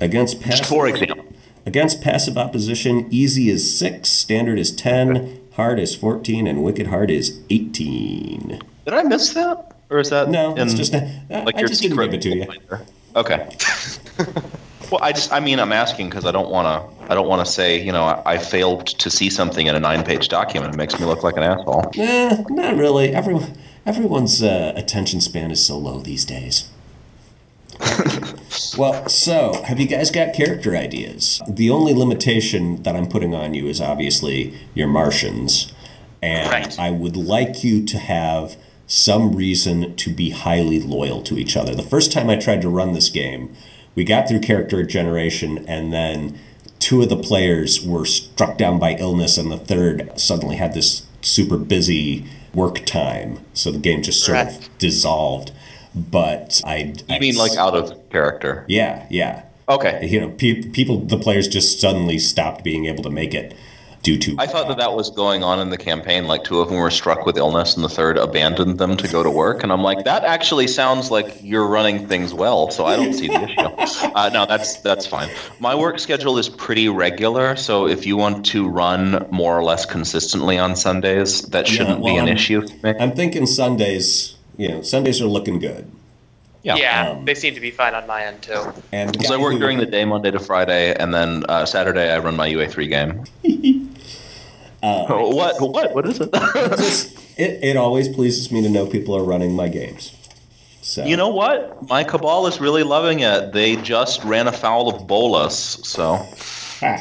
Speaker 3: against passive,
Speaker 2: for example.
Speaker 3: against passive opposition, easy is six, standard is ten, hard is fourteen, and wicked hard is eighteen.
Speaker 2: Did I miss that, or is that
Speaker 3: No, it's just
Speaker 2: like
Speaker 3: I
Speaker 2: your
Speaker 3: just didn't give it to you.
Speaker 2: pointer. Okay. [laughs] well, I just, I mean, I'm asking because I don't want to, I don't want to say, you know, I, I failed to see something in a nine-page document. It makes me look like an asshole.
Speaker 3: Eh, not really. Everyone, everyone's uh, attention span is so low these days. Well, so have you guys got character ideas? The only limitation that I'm putting on you is obviously your Martians, and
Speaker 4: Right.
Speaker 3: I would like you to have some reason to be highly loyal to each other. The first time I tried to run this game, we got through character generation, and then two of the players were struck down by illness, and the third suddenly had this super busy work time. So the game just sort
Speaker 4: Right.
Speaker 3: of dissolved. But I.
Speaker 2: I mean, like out of character.
Speaker 3: Yeah, yeah.
Speaker 2: Okay.
Speaker 3: You know, pe- people, the players just suddenly stopped being able to make it due to.
Speaker 2: I thought that that was going on in the campaign. Like two of them were struck with illness, and the third abandoned them to go to work. And I'm like, that actually sounds like you're running things well. So I don't see the issue. [laughs] Uh, no, that's that's fine. My work schedule is pretty regular, so if you want to run more or less consistently on Sundays, that shouldn't
Speaker 3: well,
Speaker 2: be an
Speaker 3: I'm-
Speaker 2: issue. For me.
Speaker 3: I'm thinking Sundays. You know, Sundays are looking good.
Speaker 2: Yeah.
Speaker 4: Yeah,
Speaker 3: um,
Speaker 4: they seem to be fine on my end too.
Speaker 3: And the
Speaker 2: So I work during the day, Monday to Friday, and then uh, Saturday I run my UA3 game. [laughs] [laughs] Oh, what? What? What is it?
Speaker 3: just, it, it always pleases me to know people are running my games. So
Speaker 2: You know what? My cabal is really loving it. They just ran afoul of Bolus, so [laughs]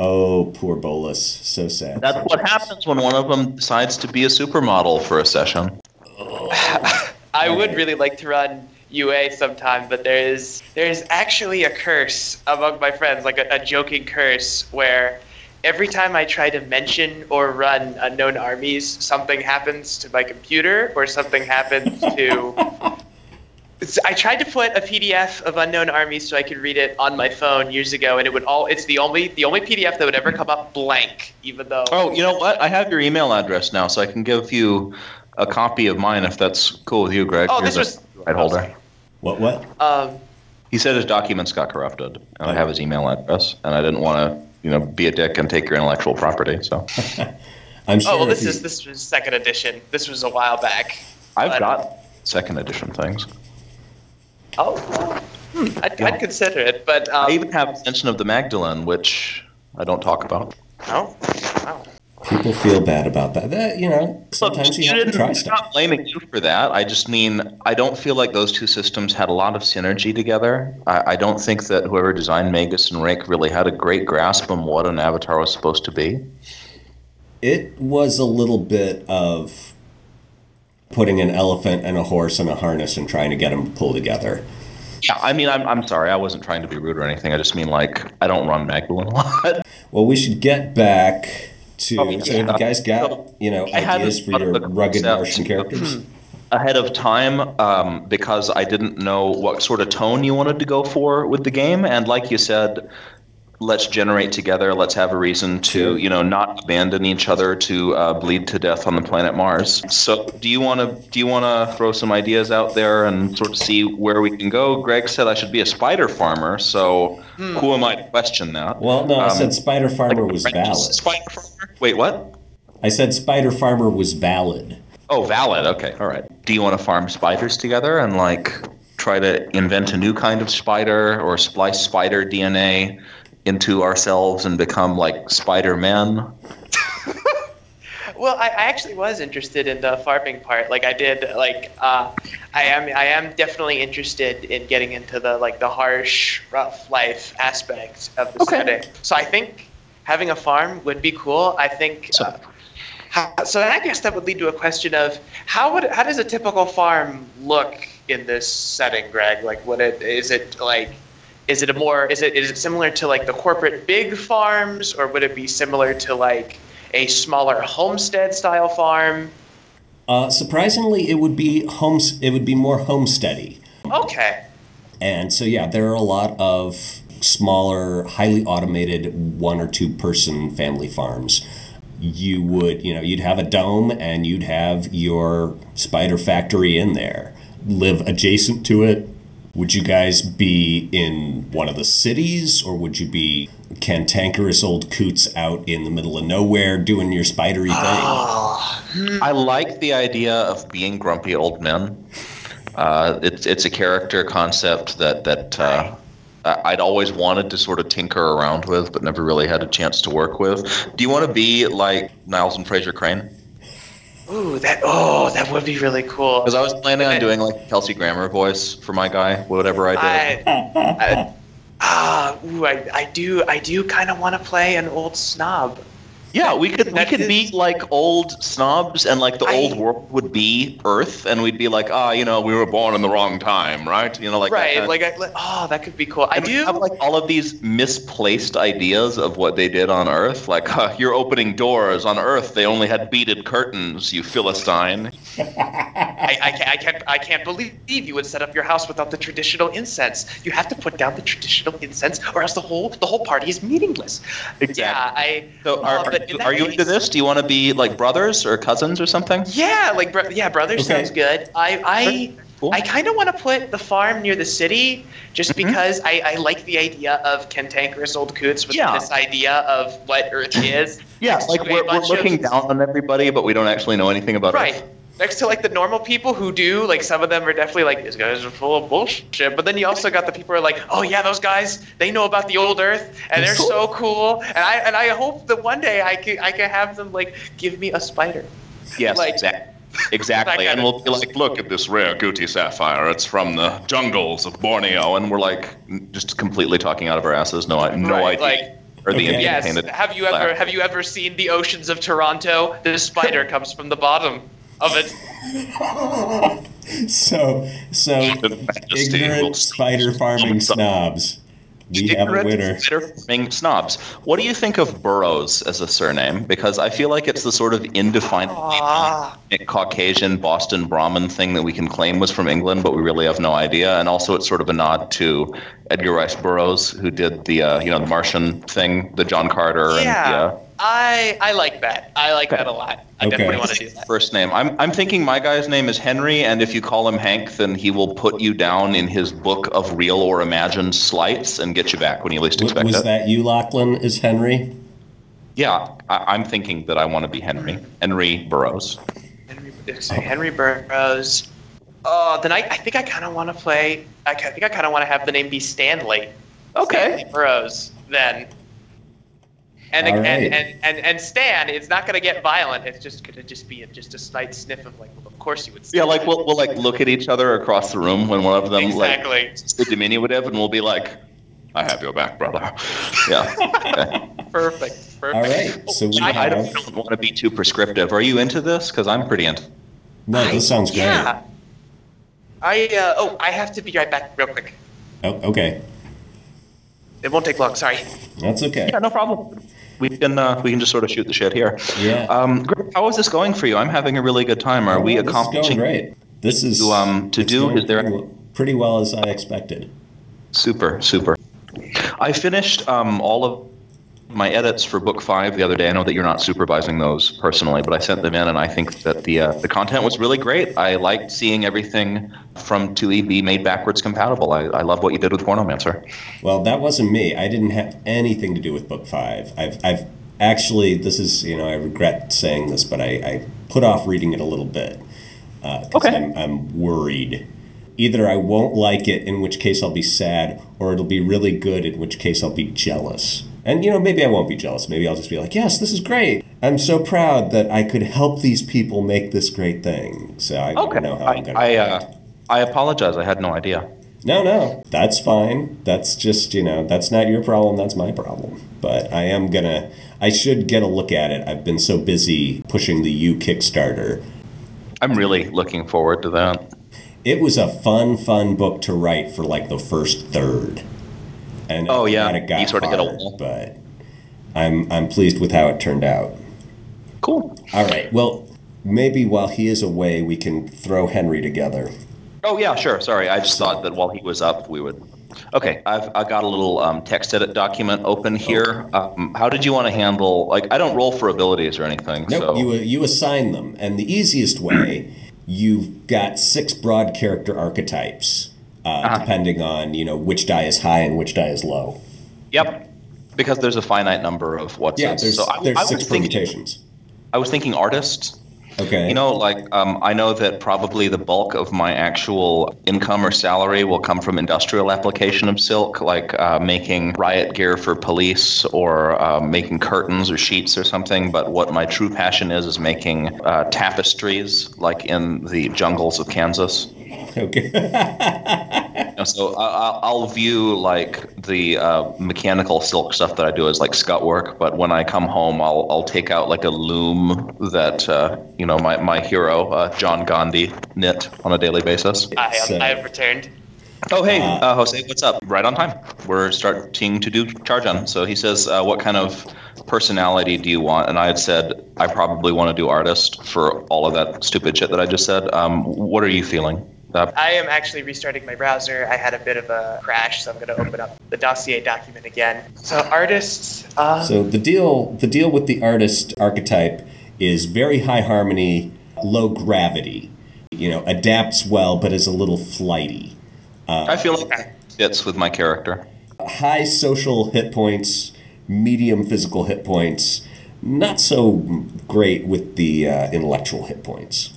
Speaker 3: Oh, poor Bolus. So sad.
Speaker 2: that's what happens when one of them decides to be a supermodel for a session. [laughs]
Speaker 4: I would really like to run UA sometime, but there is there is actually a curse among my friends, like a, a joking curse, where every time I try to mention or run unknown armies, something happens to my computer or something happens to. [laughs] I tried to put a PDF of unknown armies so I could read it on my phone years ago, and it would all. It's the only the only PDF that would ever come up blank, even though.
Speaker 2: Oh, you know what? I have your email address now, so I can give you a copy of mine if that's cool with you, Greg.
Speaker 4: Oh,
Speaker 2: You're
Speaker 4: this was-
Speaker 2: right holder.
Speaker 3: What? What?
Speaker 4: Um,
Speaker 2: He said his documents got corrupted, and I have his email address, and I didn't want to, you know, be a dick and take your intellectual property. So [laughs]
Speaker 3: I'm sure.
Speaker 4: oh well, this
Speaker 3: you-
Speaker 4: is this was second edition. This was a while back.
Speaker 2: I've
Speaker 4: But-
Speaker 2: got second edition things.
Speaker 4: Oh, well, hmm, I'd, I'd consider it, but um,
Speaker 2: I even have Ascension of the Magdalene, which I don't talk about.
Speaker 4: oh, wow.
Speaker 3: People feel bad about that. That you know, sometimes you have to try
Speaker 2: I'm not blaming you for that. I just mean I don't feel like those two systems had a lot of synergy together. I, I don't think that whoever designed Magus and Rake really had a great grasp on what an avatar was supposed to be.
Speaker 3: It was a little bit of putting an elephant and a horse in a harness and trying to get them to pull together.
Speaker 2: Yeah, I mean, I'm, I'm sorry. I wasn't trying to be rude or anything. I just mean, like, I don't run Magdalene a lot.
Speaker 3: Well, we should get back to.
Speaker 2: Oh, yeah.
Speaker 3: So, have you guys got you know
Speaker 2: I
Speaker 3: ideas for your rugged
Speaker 2: concept.
Speaker 3: Martian characters?
Speaker 2: ahead of time um, because I didn't know what sort of tone you wanted to go for with the game. And like you said, let's generate together. Let's have a reason to, you know, not abandon each other to uh, bleed to death on the planet Mars. So, do you want to do you want to throw some ideas out there and sort of see where we can go? Greg said I should be a spider farmer, so who am I to question that?
Speaker 3: Well, no, I
Speaker 2: Um,
Speaker 3: said Spider Farmer was valid.
Speaker 2: Spider farmer? Wait, what?
Speaker 3: I said Spider Farmer was valid.
Speaker 2: Oh, valid. Okay, all right. Do you want to farm spiders together and like try to invent a new kind of spider or splice spider DNA into ourselves and become like Spider Man? [laughs]
Speaker 4: well, I, I actually was interested in the farming part. Like I did, like uh, I am, I am definitely interested in getting into the like the harsh, rough life aspect of the
Speaker 2: Okay.
Speaker 4: setting. So I think having a farm would be cool. I think.
Speaker 2: So-
Speaker 4: uh, how, so I guess that would lead to a question of how would how does a typical farm look in this setting, Greg? Like, what it is it like? Is it a more is it is it similar to like the corporate big farms, or would it be similar to like a smaller homestead style farm?
Speaker 3: Uh, surprisingly, it would be homes. It would be more homesteady.
Speaker 4: Okay.
Speaker 3: And so, yeah, there are a lot of smaller, highly automated one or two person family farms. You would, you know, you'd have a dome and you'd have your spider factory in there. Live adjacent to it. Would you guys be in one of the cities or would you be cantankerous old coots out in the middle of nowhere doing your spidery thing?
Speaker 2: I like the idea of being grumpy old men. Uh, it's it's a character concept that that uh, I'd always wanted to sort of tinker around with, but never really had a chance to work with. Do you want to be like Niles and Frasier Crane?
Speaker 4: Ooh, that oh, that would be really cool.
Speaker 2: Because I was planning on doing like Kelsey Grammer voice for my guy, whatever I did.
Speaker 4: I, I ah, [laughs] ooh, I, I do I do kind of want to play an old snob.
Speaker 2: Yeah, we could we could be like old snobs, and like the
Speaker 4: I-
Speaker 2: old world would be Earth, and we'd be like, ah, you know, we were born in the wrong time, right? You know, like
Speaker 4: right,
Speaker 2: of-
Speaker 4: like I, like- oh, that could be cool. I
Speaker 2: And we
Speaker 4: do.
Speaker 2: have like all of these misplaced ideas of what they did on Earth. Like, huh, [laughs] you're opening doors on Earth. They only had beaded curtains. You philistine.
Speaker 4: I, I, can't, I can't I can't believe you would set up your house without the traditional incense. You have to put down the traditional incense, or else the whole the whole party is meaningless. Exactly. Yeah, I.
Speaker 2: So,
Speaker 4: uh,
Speaker 2: are, are,
Speaker 4: but
Speaker 2: are you into this? Do you want to be like brothers or cousins or something?
Speaker 4: Yeah, like bro- yeah, brother
Speaker 3: Okay.
Speaker 4: sounds good. I I
Speaker 2: Cool.
Speaker 4: I kind of want to put the farm near the city, just
Speaker 2: Mhm.
Speaker 4: because I, I like the idea of cantankerous old coots with
Speaker 2: Yeah.
Speaker 4: this idea of what Earth is.
Speaker 2: Yeah, like we're, we're
Speaker 4: bunch of-
Speaker 2: looking down on everybody, but we don't actually know anything about
Speaker 4: Right.
Speaker 2: Earth.
Speaker 4: Next to like the normal people who do, like some of them are definitely like these guys are full of bullshit. But then you also got the people who are like, oh yeah, those guys they know about the old Earth and they're so [laughs] cool. And I and I hope that one day I can I can have them like give me a spider.
Speaker 2: Yes,
Speaker 4: Like- [laughs]
Speaker 2: exactly. Exactly, and we'll be like, look at this rare Guti sapphire. It's from the jungles of Borneo, and we're like, just completely talking out of our asses. No, I- no
Speaker 4: Right,
Speaker 2: idea.
Speaker 4: like-
Speaker 2: or the
Speaker 3: Okay.
Speaker 4: Yes. Have you ever have you ever seen the oceans of Toronto? The spider [laughs] comes from the bottom of it. [laughs]
Speaker 3: So, so ignorant spider farming snobs. We have a winner.
Speaker 2: spider farming snobs. What do you think of Burroughs as a surname? Because I feel like it's the sort of indefinable
Speaker 4: Ah,
Speaker 2: Caucasian Boston Brahmin thing that we can claim was from England, but we really have no idea. And also, it's sort of a nod to Edgar Rice Burroughs, who did the uh, you know the Martian thing, the John Carter, and the
Speaker 4: yeah.
Speaker 2: uh,
Speaker 4: I I like that. I like that a lot. I
Speaker 3: Okay.
Speaker 4: definitely want to do that.
Speaker 2: first name. I'm I'm thinking my guy's name is Henry, and if you call him Hank, then he will put you down in his book of real or imagined slights and get you back when you least expect
Speaker 3: Was
Speaker 2: it.
Speaker 3: Was that you, Lachlan? Is Henry?
Speaker 2: Yeah, I, I'm thinking that I want to be Henry. Henry Burroughs.
Speaker 4: Henry, so Henry Burroughs. Oh, then I, I think I kind of want to play. I, I think I kind of want to have the name be Stanley. Stanley Burroughs. Then. And,
Speaker 3: All
Speaker 4: and,
Speaker 3: right.
Speaker 4: and, and and Stan, it's not gonna get violent. It's just gonna just be a, just a slight sniff of like, well, of course you would. say
Speaker 2: Yeah, like we'll, we'll like look at each other across the room when one of them
Speaker 4: exactly.
Speaker 2: like the diminutive, and we'll be like, "I have your back, brother." Yeah. Okay. [laughs]
Speaker 4: Perfect. Perfect.
Speaker 3: All right. So we
Speaker 2: I, I don't, don't want to be too prescriptive. Are you into this? Because I'm pretty into.
Speaker 3: No, this sounds great.
Speaker 4: Yeah. I uh, oh, I have to be right back real quick.
Speaker 3: Oh, okay.
Speaker 4: It won't take long. Sorry.
Speaker 3: That's okay.
Speaker 2: Yeah, no problem. We can uh, we can just sort of shoot the shit here.
Speaker 3: Yeah.
Speaker 2: Um, Greg, how is this going for you? I'm having a really good time. Are we
Speaker 3: Well, this is
Speaker 2: accomplishing?
Speaker 3: great. This is
Speaker 2: To, um, to do, is there-
Speaker 3: pretty well, pretty well as I expected.
Speaker 2: Super, super. I finished um, all of my edits for book five the other day. I know that you're not supervising those personally, but I sent them in, and I think that the uh, the content was really great. I liked seeing everything from 2E be made backwards compatible. I, I love what you did with Pornomancer.
Speaker 3: Well, that wasn't me. I didn't have anything to do with book five. I've, I've actually, this is, you know, I regret saying this, but I, I put off reading it a little bit. Uh, 'cause
Speaker 2: Okay.
Speaker 3: I'm, I'm worried. Either I won't like it, in which case I'll be sad, or it'll be really good, in which case I'll be jealous. And, you know, maybe I won't be jealous. Maybe I'll just be like, yes, this is great. I'm so proud that I could help these people make this great thing. So I
Speaker 2: Okay.
Speaker 3: don't know how
Speaker 2: I,
Speaker 3: I'm gonna.
Speaker 2: I, uh, I apologize. I had no idea.
Speaker 3: No, no, that's fine. That's just, you know, that's not your problem, that's my problem. But I am gonna, I should get a look at it. I've been so busy pushing the U Kickstarter.
Speaker 2: I'm really looking forward to that.
Speaker 3: It was a fun, fun book to write for like the first third. And
Speaker 2: Oh, yeah,
Speaker 3: it got
Speaker 2: you sort of get a
Speaker 3: hard,
Speaker 2: lull.
Speaker 3: but I'm, I'm pleased with how it turned out.
Speaker 2: Cool.
Speaker 3: All right, well, maybe while he is away, we can throw Henry together.
Speaker 2: Oh yeah, sure. Sorry, I just thought that while he was up, we would. Okay, I've I got a little um, text edit document open here. Um, how did you want to handle? Like, I don't roll for abilities or anything.
Speaker 3: Nope,
Speaker 2: so
Speaker 3: you you assign them, and the easiest way, you've got six broad character archetypes, uh,
Speaker 2: Uh-huh.
Speaker 3: depending on you know which die is high and which die is low.
Speaker 2: Yep. Because there's a finite number of what's
Speaker 3: Yeah,
Speaker 2: in.
Speaker 3: there's
Speaker 2: so I,
Speaker 3: there's
Speaker 2: I
Speaker 3: six
Speaker 2: was thinking,
Speaker 3: permutations.
Speaker 2: I was thinking artist.
Speaker 3: Okay.
Speaker 2: You know, like um, I know that probably the bulk of my actual income or salary will come from industrial application of silk, like uh, making riot gear for police or uh, making curtains or sheets or something. But what my true passion is is making uh, tapestries, like in the jungles of Kansas. [laughs]
Speaker 3: okay. [laughs]
Speaker 2: So I, I- I'll view like the uh, mechanical silk stuff that I do as like scut work, but when I come home, I'll I'll take out like a loom that uh, you know my my hero uh, John Gandhi knit on a daily basis.
Speaker 4: I,
Speaker 3: So-
Speaker 4: I have returned.
Speaker 2: Oh hey, uh, Jose, what's up? Right on time. We're starting to do chargen. So he says, uh, what kind of personality do you want? And I had said I probably want to do artist for all of that stupid shit that I just said. Um, what are you feeling? Uh,
Speaker 4: I am actually restarting my browser. I had a bit of a crash, so I'm going to open up the dossier document again. So artists. Um,
Speaker 3: So the deal the deal with the artist archetype is very high harmony, low gravity. You know, adapts well, but is a little flighty.
Speaker 2: I feel like that fits with my character.
Speaker 3: high social hit points, medium physical hit points, not so great with the uh, intellectual hit points.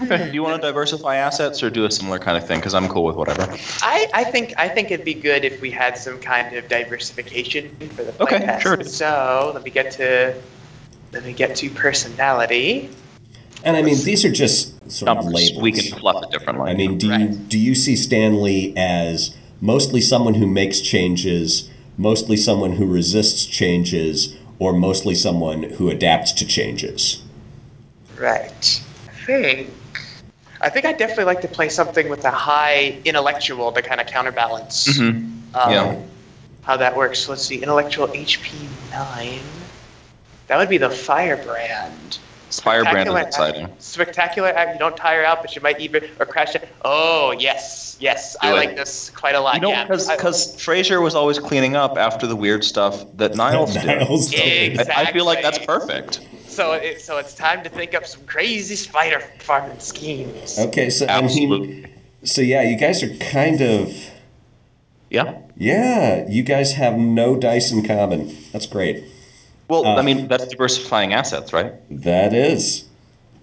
Speaker 2: Okay. Do you want to diversify assets or do a similar kind of thing? Because I'm cool with whatever.
Speaker 4: I, I think I think it'd be good if we had some kind of diversification for the
Speaker 2: Okay,
Speaker 4: playtest.
Speaker 2: sure.
Speaker 4: So let me get to let me get to personality.
Speaker 3: And I mean, these are just sort of labels.
Speaker 2: We can fluff it differently.
Speaker 3: I mean, do you do you see Stanley as mostly someone who makes changes, mostly someone who resists changes, or mostly someone who adapts to changes?
Speaker 4: Right. I think I think I'd definitely like to play something with a high intellectual to kind of counterbalance
Speaker 2: Mhm.
Speaker 4: um,
Speaker 2: Yeah.
Speaker 4: how that works. So let's see, intellectual HP nine. That would be the firebrand.
Speaker 2: Firebrand is
Speaker 4: Spectacular
Speaker 2: exciting.
Speaker 4: act- Spectacular act. You don't tire out, but you might even or crash it. Oh yes, yes. I
Speaker 2: it.
Speaker 4: like this quite a lot.
Speaker 2: You know, because
Speaker 4: I-
Speaker 2: because Frasier was always cleaning up after the weird stuff that Niles did.
Speaker 3: Niles [laughs] did.
Speaker 2: I, I feel like that's perfect.
Speaker 4: so it, so it's time to think up some crazy spider farming schemes.
Speaker 3: Okay, so I mean,
Speaker 2: Absolutely.
Speaker 3: so yeah, you guys are kind of
Speaker 2: Yeah.
Speaker 3: yeah, you guys have no dice in common. That's great.
Speaker 2: Well,
Speaker 3: Uh,
Speaker 2: I mean, that's diversifying assets, right?
Speaker 3: That is.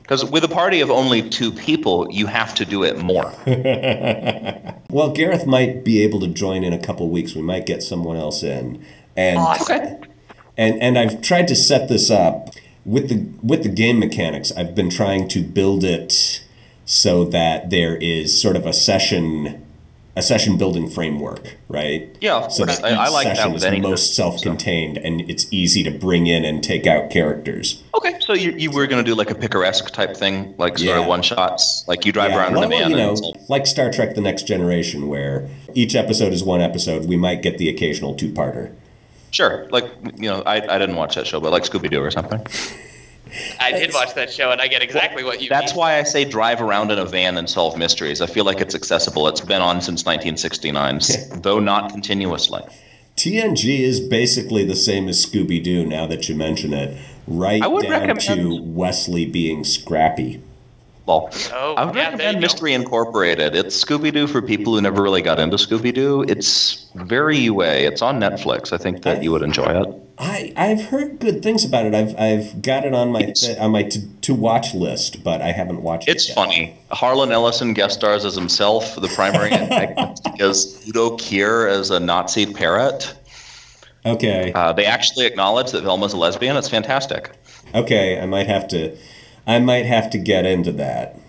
Speaker 2: Because with a party of only two people, you have to do it more. [laughs]
Speaker 3: Well, Gareth might be able to join in a couple weeks. We might get someone else in, and
Speaker 4: Awesome.
Speaker 3: and and I've tried to set this up with the with the game mechanics. I've been trying to build it so that there is sort of a session a session building framework, right?
Speaker 2: Yeah,
Speaker 3: So that
Speaker 2: I, I
Speaker 3: each
Speaker 2: like that
Speaker 3: session
Speaker 2: with
Speaker 3: is
Speaker 2: any
Speaker 3: most self-contained, and it's easy to bring in and take out characters.
Speaker 2: Okay, so you, you were going to do like a picaresque type thing, like sort
Speaker 3: Yeah.
Speaker 2: of one shots, like you drive
Speaker 3: Yeah,
Speaker 2: around
Speaker 3: well,
Speaker 2: in a van.
Speaker 3: you know,
Speaker 2: and
Speaker 3: like Star Trek: The Next Generation, where each episode is one episode. We might get the occasional two-parter.
Speaker 2: sure, like you know, I, I didn't watch that show, but like Scooby Doo or something. [laughs]
Speaker 4: I did watch that show, and I get exactly what you.
Speaker 2: That's
Speaker 4: mean.
Speaker 2: why I say drive around in a van and solve mysteries. I feel like it's accessible. It's been on since 1969, though not continuously.
Speaker 3: TNG is basically the same as Scooby Doo. Now that you mention it, right
Speaker 2: I would
Speaker 3: down to Wesley being scrappy.
Speaker 2: Well,
Speaker 4: Oh,
Speaker 2: I would
Speaker 4: yeah, there you
Speaker 2: recommend
Speaker 4: go.
Speaker 2: Mystery Incorporated. It's Scooby Doo for people who never really got into Scooby Doo. It's very UA. It's on Netflix. I think that you would enjoy it.
Speaker 3: I I've heard good things about it. I've I've got it on my
Speaker 2: It's-
Speaker 3: on my to, to watch list, but I haven't watched
Speaker 2: It's
Speaker 3: it. yet.
Speaker 2: It's funny. Harlan Ellison guest stars as himself. The primary antagonist [laughs] is Udo Kier as a Nazi parrot.
Speaker 3: Okay.
Speaker 2: Uh, they actually acknowledge that Velma's a lesbian. It's fantastic.
Speaker 3: Okay, I might have to I might have to get into that.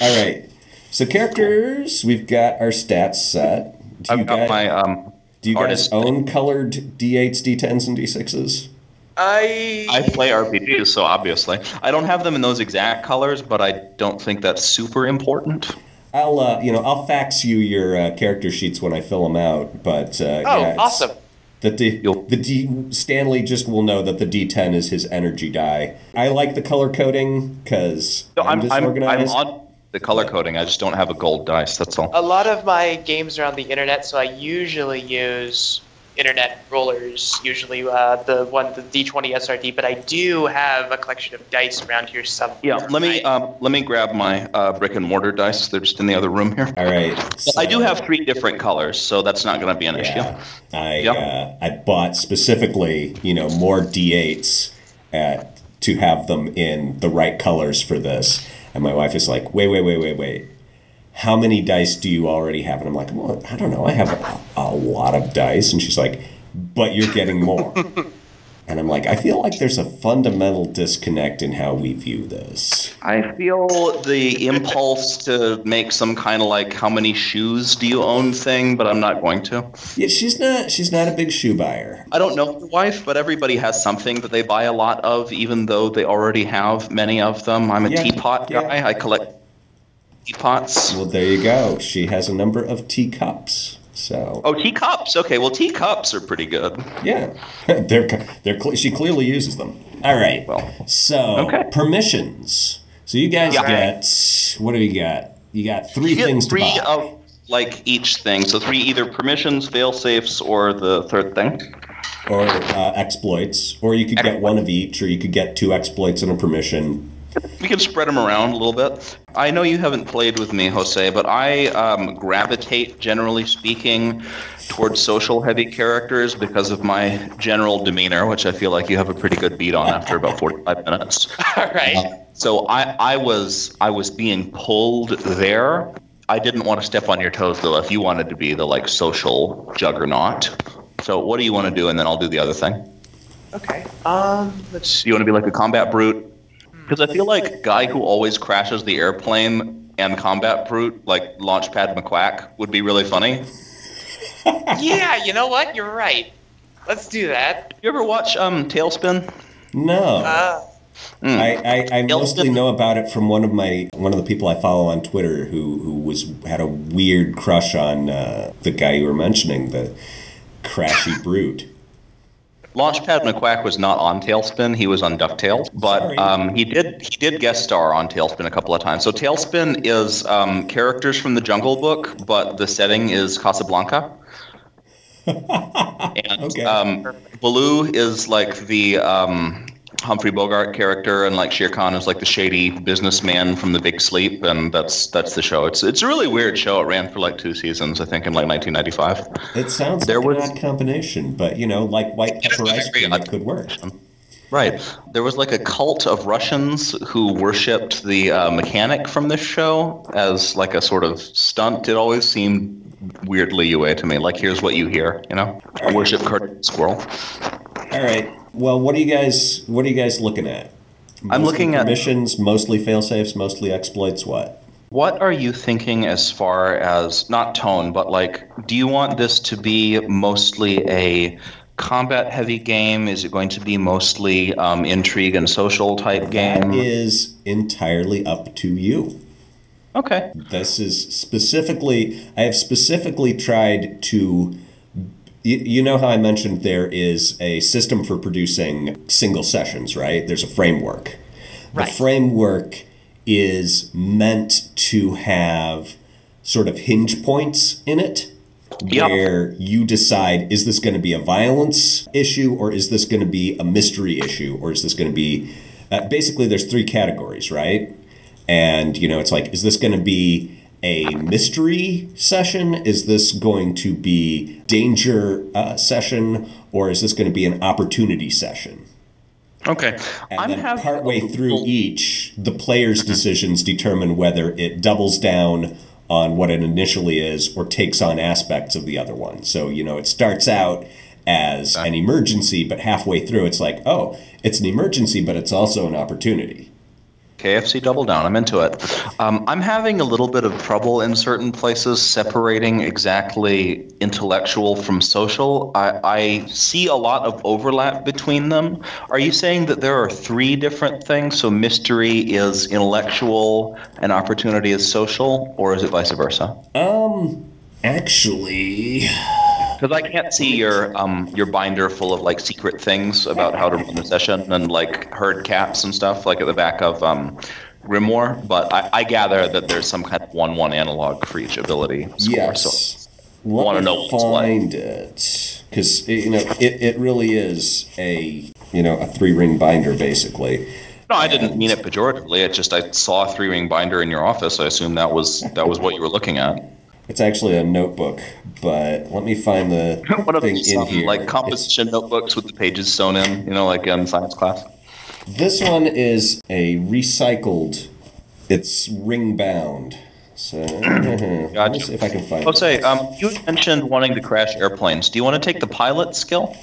Speaker 3: All right. So characters, we've got our stats set. Do
Speaker 2: I've got
Speaker 3: guys,
Speaker 2: my um.
Speaker 3: Do you guys
Speaker 2: artist-
Speaker 3: own colored D8s, D10s, and D6s?
Speaker 4: I
Speaker 2: I play RPGs, so obviously I don't have them in those exact colors, but I don't think that's super important.
Speaker 3: I'll uh, you know I'll fax you your uh, character sheets when I fill them out. But uh,
Speaker 4: Oh,
Speaker 3: yeah, it's-
Speaker 4: awesome.
Speaker 3: The D, the D Stanley just will know that the D10 is his energy die. I like the color coding because
Speaker 2: No,
Speaker 3: I'm,
Speaker 2: I'm, I'm, I'm
Speaker 3: disorganized.
Speaker 2: on the color coding. I just don't have a gold dice. That's all.
Speaker 4: a lot of my games are on the internet, so I usually use internet rollers. Usually uh, the one the D20 SRD, but I do have a collection of dice around here somewhere.
Speaker 2: Yeah, let me um, let me grab my uh, brick and mortar dice. They're just in the other room here.
Speaker 3: All right.
Speaker 2: I do have three different colors, so that's not going to be an
Speaker 3: Yeah,
Speaker 2: issue.
Speaker 3: I
Speaker 2: Yep.
Speaker 3: uh, I bought specifically, you know, more D8s at, to have them in the right colors for this. And my wife is like, wait, wait, wait, wait, wait. How many dice do you already have? And I'm like, well, I don't know. I have a, a lot of dice. And she's like, but you're getting more. [laughs] and I'm like, I feel like there's a fundamental disconnect in how we view this.
Speaker 2: I feel the impulse to make some kind of like how many shoes do you own thing, but I'm not going to.
Speaker 3: Yeah, she's not. She's not a big shoe buyer.
Speaker 2: I don't know your wife, but everybody has something that they buy a lot of, even though they already have many of them. I'm a
Speaker 3: Yeah,
Speaker 2: teapot
Speaker 3: yeah.
Speaker 2: guy. I collect teapots.
Speaker 3: Well, there you go. She has a number of teacups. So
Speaker 2: Oh, teacups. Okay, well, teacups are pretty good.
Speaker 3: Yeah, [laughs] they're they're she clearly uses them. All right.
Speaker 2: Well,
Speaker 3: so
Speaker 2: okay.
Speaker 3: permissions. So you guys
Speaker 2: Yeah.
Speaker 3: get what do you got? You got three
Speaker 2: You
Speaker 3: things
Speaker 2: three
Speaker 3: to buy.
Speaker 2: of like each thing. So three either permissions, fail safes, or the third thing.
Speaker 3: or uh, exploits, or you could get one of each, or you could get two exploits and a permission.
Speaker 2: We can spread them around a little bit. I know you haven't played with me, Jose, but I um, gravitate, generally speaking, towards social heavy characters because of my general demeanor, which I feel like you have a pretty good beat on after about 45 minutes. [laughs]
Speaker 4: All right.
Speaker 2: So I, I was I was being pulled there. I didn't want to step on your toes though. If you wanted to be the like social juggernaut, so what do you want to do, and then I'll do the other thing.
Speaker 4: Okay. Um. Let's.
Speaker 2: You want to be like a combat brute? Because I feel like guy who always crashes the airplane and combat brute, like Launchpad McQuack, would be really funny. [laughs]
Speaker 4: Yeah. You know what? You're right. Let's do that.
Speaker 2: You ever watch um TaleSpin?
Speaker 3: No,
Speaker 4: Uh.
Speaker 3: I, I, I
Speaker 2: Yelp
Speaker 3: mostly know about it from one of my one of the people I follow on Twitter who who was had a weird crush on uh, the guy you were mentioning, the crashy brute.
Speaker 2: Launchpad McQuack was not on TaleSpin; he was on Ducktales, but um, he did he did guest star on TaleSpin a couple of times. So TaleSpin is um, characters from the Jungle Book, but the setting is Casablanca. [laughs] and
Speaker 3: Okay.
Speaker 2: um, Baloo is like the um, Humphrey Bogart character, and like Shere Khan is like the shady businessman from The Big Sleep, and that's that's the show. It's it's a really weird show. It ran for like two seasons, I think, in like 1995.
Speaker 3: It sounds
Speaker 2: There
Speaker 3: like
Speaker 2: was-
Speaker 3: an odd combination, but you know, like white pepper ice cream, it could work.
Speaker 2: Right. There was like a cult of Russians who worshipped the uh, mechanic from this show as like a sort of stunt. It always seemed weirdly UA to me. Like, here's what you hear, you know? Worship cartoon squirrel.
Speaker 3: All right. Well, what are you guys? What are you guys looking at?
Speaker 2: I'm
Speaker 3: Mostly
Speaker 2: looking at-
Speaker 3: permissions, mostly failsafes, mostly exploits. What?
Speaker 2: What are you thinking as far as not tone, but like, do you want this to be mostly a combat heavy game? Is it going to be mostly um, intrigue and social type game?
Speaker 3: is entirely up to you.
Speaker 2: Okay.
Speaker 3: This is specifically. I have specifically tried to. You, you know how I mentioned there is a system for producing single sessions, right? There's a framework.
Speaker 4: Right.
Speaker 3: The framework is meant to have sort of hinge points in it
Speaker 2: Yep.
Speaker 3: where you decide is this going to be a violence issue or is this going to be a mystery issue or is this going to be uh, basically there's three categories right and you know it's like is this going to be a mystery session is this going to be danger uh, session or is this going to be an opportunity session
Speaker 2: Okay.
Speaker 3: and
Speaker 2: I'm
Speaker 3: then
Speaker 2: having
Speaker 3: partway through each, the player's decisions determine whether it doubles down on what it initially is or takes on aspects of the other one. So, you know, it starts out as an emergency, but halfway through it's like, oh, it's an emergency, but it's also an opportunity.
Speaker 2: KFC double down. I'm into it. Um, I'm having a little bit of trouble in certain places separating exactly intellectual from social. I, I see a lot of overlap between them. Are you saying that there are three different things? So mystery is intellectual and opportunity is social, or is it vice versa?
Speaker 3: Um, actually,
Speaker 2: Because I can't see your um your binder full of like secret things about how to run the session and like herd caps and stuff like at the back of um Grimoire, but I, I gather that there's some kind of one-one analog for each ability score.
Speaker 3: yes.
Speaker 2: So
Speaker 3: Let
Speaker 2: wanna know what's what.
Speaker 3: find it because you know it, it really is a you know a three ring binder basically.
Speaker 2: no, I didn't mean it pejoratively. It just I saw a three-ring binder in your office. I assumed that was that was what you were looking at.
Speaker 3: It's actually a notebook, but let me find the [laughs]
Speaker 2: One of
Speaker 3: thing in
Speaker 2: um,
Speaker 3: here.
Speaker 2: like
Speaker 3: It's-
Speaker 2: composition notebooks with the pages sewn in, you know, like in science class.
Speaker 3: This one is a recycled. It's ring bound. So [clears throat] let me see if I can find.
Speaker 2: Jose,
Speaker 3: it.
Speaker 2: um, you mentioned wanting to crash airplanes. Do you want to take the pilot skill?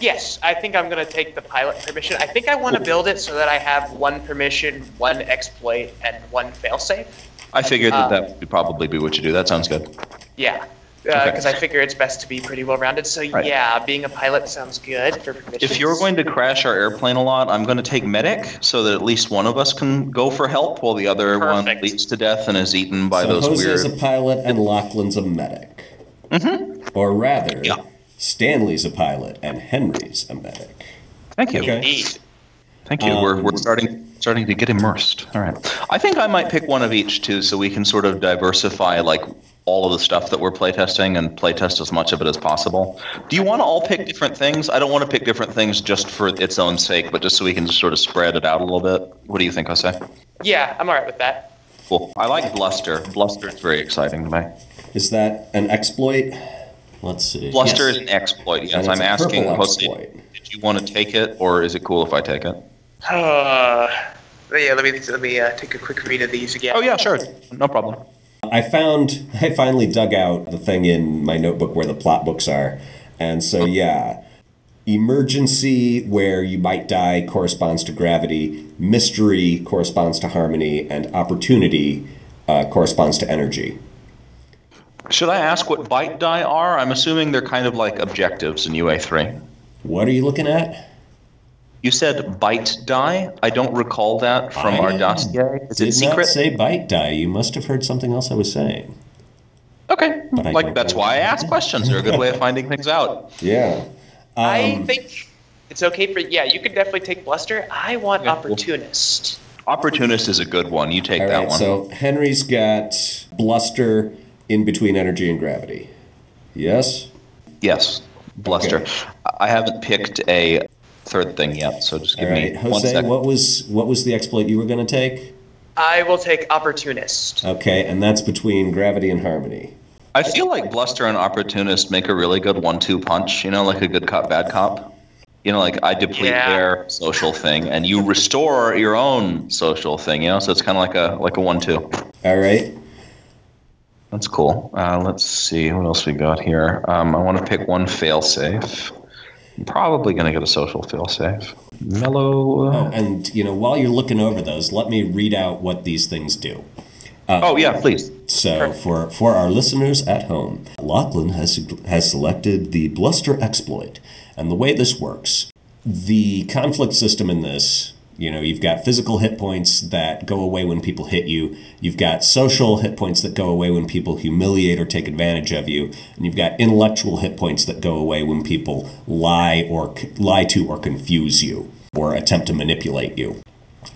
Speaker 4: Yes, I think I'm going to take the pilot permission. I think I want to build it so that I have one permission, one exploit, and one failsafe.
Speaker 2: I figured that
Speaker 4: Uh,
Speaker 2: that would probably be what you do. That sounds good.
Speaker 4: Yeah, because
Speaker 2: Okay.
Speaker 4: I figure it's best to be pretty well rounded. So
Speaker 2: Right.
Speaker 4: yeah, being a pilot sounds good for permissions.
Speaker 2: If you're going to crash our airplane a lot, I'm going to take medic so that at least one of us can go for help while the other one
Speaker 4: Perfect.
Speaker 2: leaks to death and is eaten by
Speaker 3: so
Speaker 2: those
Speaker 3: Jose's
Speaker 2: weird.
Speaker 3: a pilot and Lachlan's a medic. Mm-hmm. Or rather,
Speaker 2: Yeah.
Speaker 3: Stanley's a pilot and Henry's a medic.
Speaker 2: Thank you.
Speaker 3: Okay.
Speaker 4: Indeed.
Speaker 2: Thank you. we're, we're
Speaker 3: Um,
Speaker 2: starting starting to get immersed. All right. I think I might pick one of each too, so we can sort of diversify like all of the stuff that we're playtesting and playtest as much of it as possible. Do you want to all pick different things? I don't want to pick different things just for its own sake, but just so we can just sort of spread it out a little bit. What do you think, Jose?
Speaker 4: Yeah, I'm all right with that.
Speaker 2: Cool. I like Bluster. Bluster is very exciting to me.
Speaker 3: Is that an exploit? Let's see.
Speaker 2: Bluster
Speaker 3: Yes.
Speaker 2: is an exploit. Yes, I'm asking Jose.
Speaker 3: exploit.
Speaker 2: Did you want to take it, or is it cool if I take it?
Speaker 4: Uh, [sighs] yeah, let me let me uh, take a quick read of these again.
Speaker 2: Oh yeah, sure. No problem.
Speaker 3: I found I finally dug out the thing in my notebook where the plot books are. And so yeah, emergency where you might die corresponds to gravity, mystery corresponds to harmony, and opportunity uh, corresponds to energy.
Speaker 2: Should I ask what bite die are? I'm assuming they're kind of like objectives in UA3.
Speaker 3: What are you looking at?
Speaker 2: You said bite die. I don't recall that from our
Speaker 3: I
Speaker 2: dossier. Is it
Speaker 3: Did
Speaker 2: secret?
Speaker 3: not say bite die. You must have heard something else I was saying.
Speaker 2: okay.
Speaker 3: But
Speaker 2: Like that's why I ask questions. They're a good way of finding things out. [laughs]
Speaker 3: Yeah.
Speaker 4: I
Speaker 3: Um,
Speaker 4: think it's okay for yeah. You could definitely take bluster. I want
Speaker 2: Yeah, cool.
Speaker 4: opportunist.
Speaker 2: Opportunist is a good one. You take
Speaker 3: All
Speaker 2: that
Speaker 3: right,
Speaker 2: one.
Speaker 3: so Henry's got bluster in between energy and gravity. Yes?
Speaker 2: yes, bluster.
Speaker 3: Okay.
Speaker 2: I haven't picked a third thing yet, so just give
Speaker 3: right,
Speaker 2: me one
Speaker 3: Jose,
Speaker 2: second.
Speaker 3: what was what was the exploit you were going to take?
Speaker 4: I will take opportunist.
Speaker 3: Okay, and that's between gravity and harmony.
Speaker 2: I feel like bluster and opportunist make a really good one-two punch. You know, like a good cop, bad cop. You know, like I deplete
Speaker 4: Yeah.
Speaker 2: their social thing, and you restore your own social thing. You know, so it's kind of like a like a one-two.
Speaker 3: All right.
Speaker 2: That's cool. Uh, let's see what else we got here. Um, I want to pick one failsafe. Probably going to get a social failsafe. Mellow.
Speaker 3: Oh,
Speaker 2: Uh,
Speaker 3: and you know, while you're looking over those, let me read out what these things do.
Speaker 2: oh yeah, please.
Speaker 3: So for for our listeners at home, Lachlan has has selected the bluster exploit, and the way this works, the conflict system in this, you know, you've got physical hit points that go away when people hit you, you've got social hit points that go away when people humiliate or take advantage of you, and you've got intellectual hit points that go away when people lie or lie to or confuse you or attempt to manipulate you.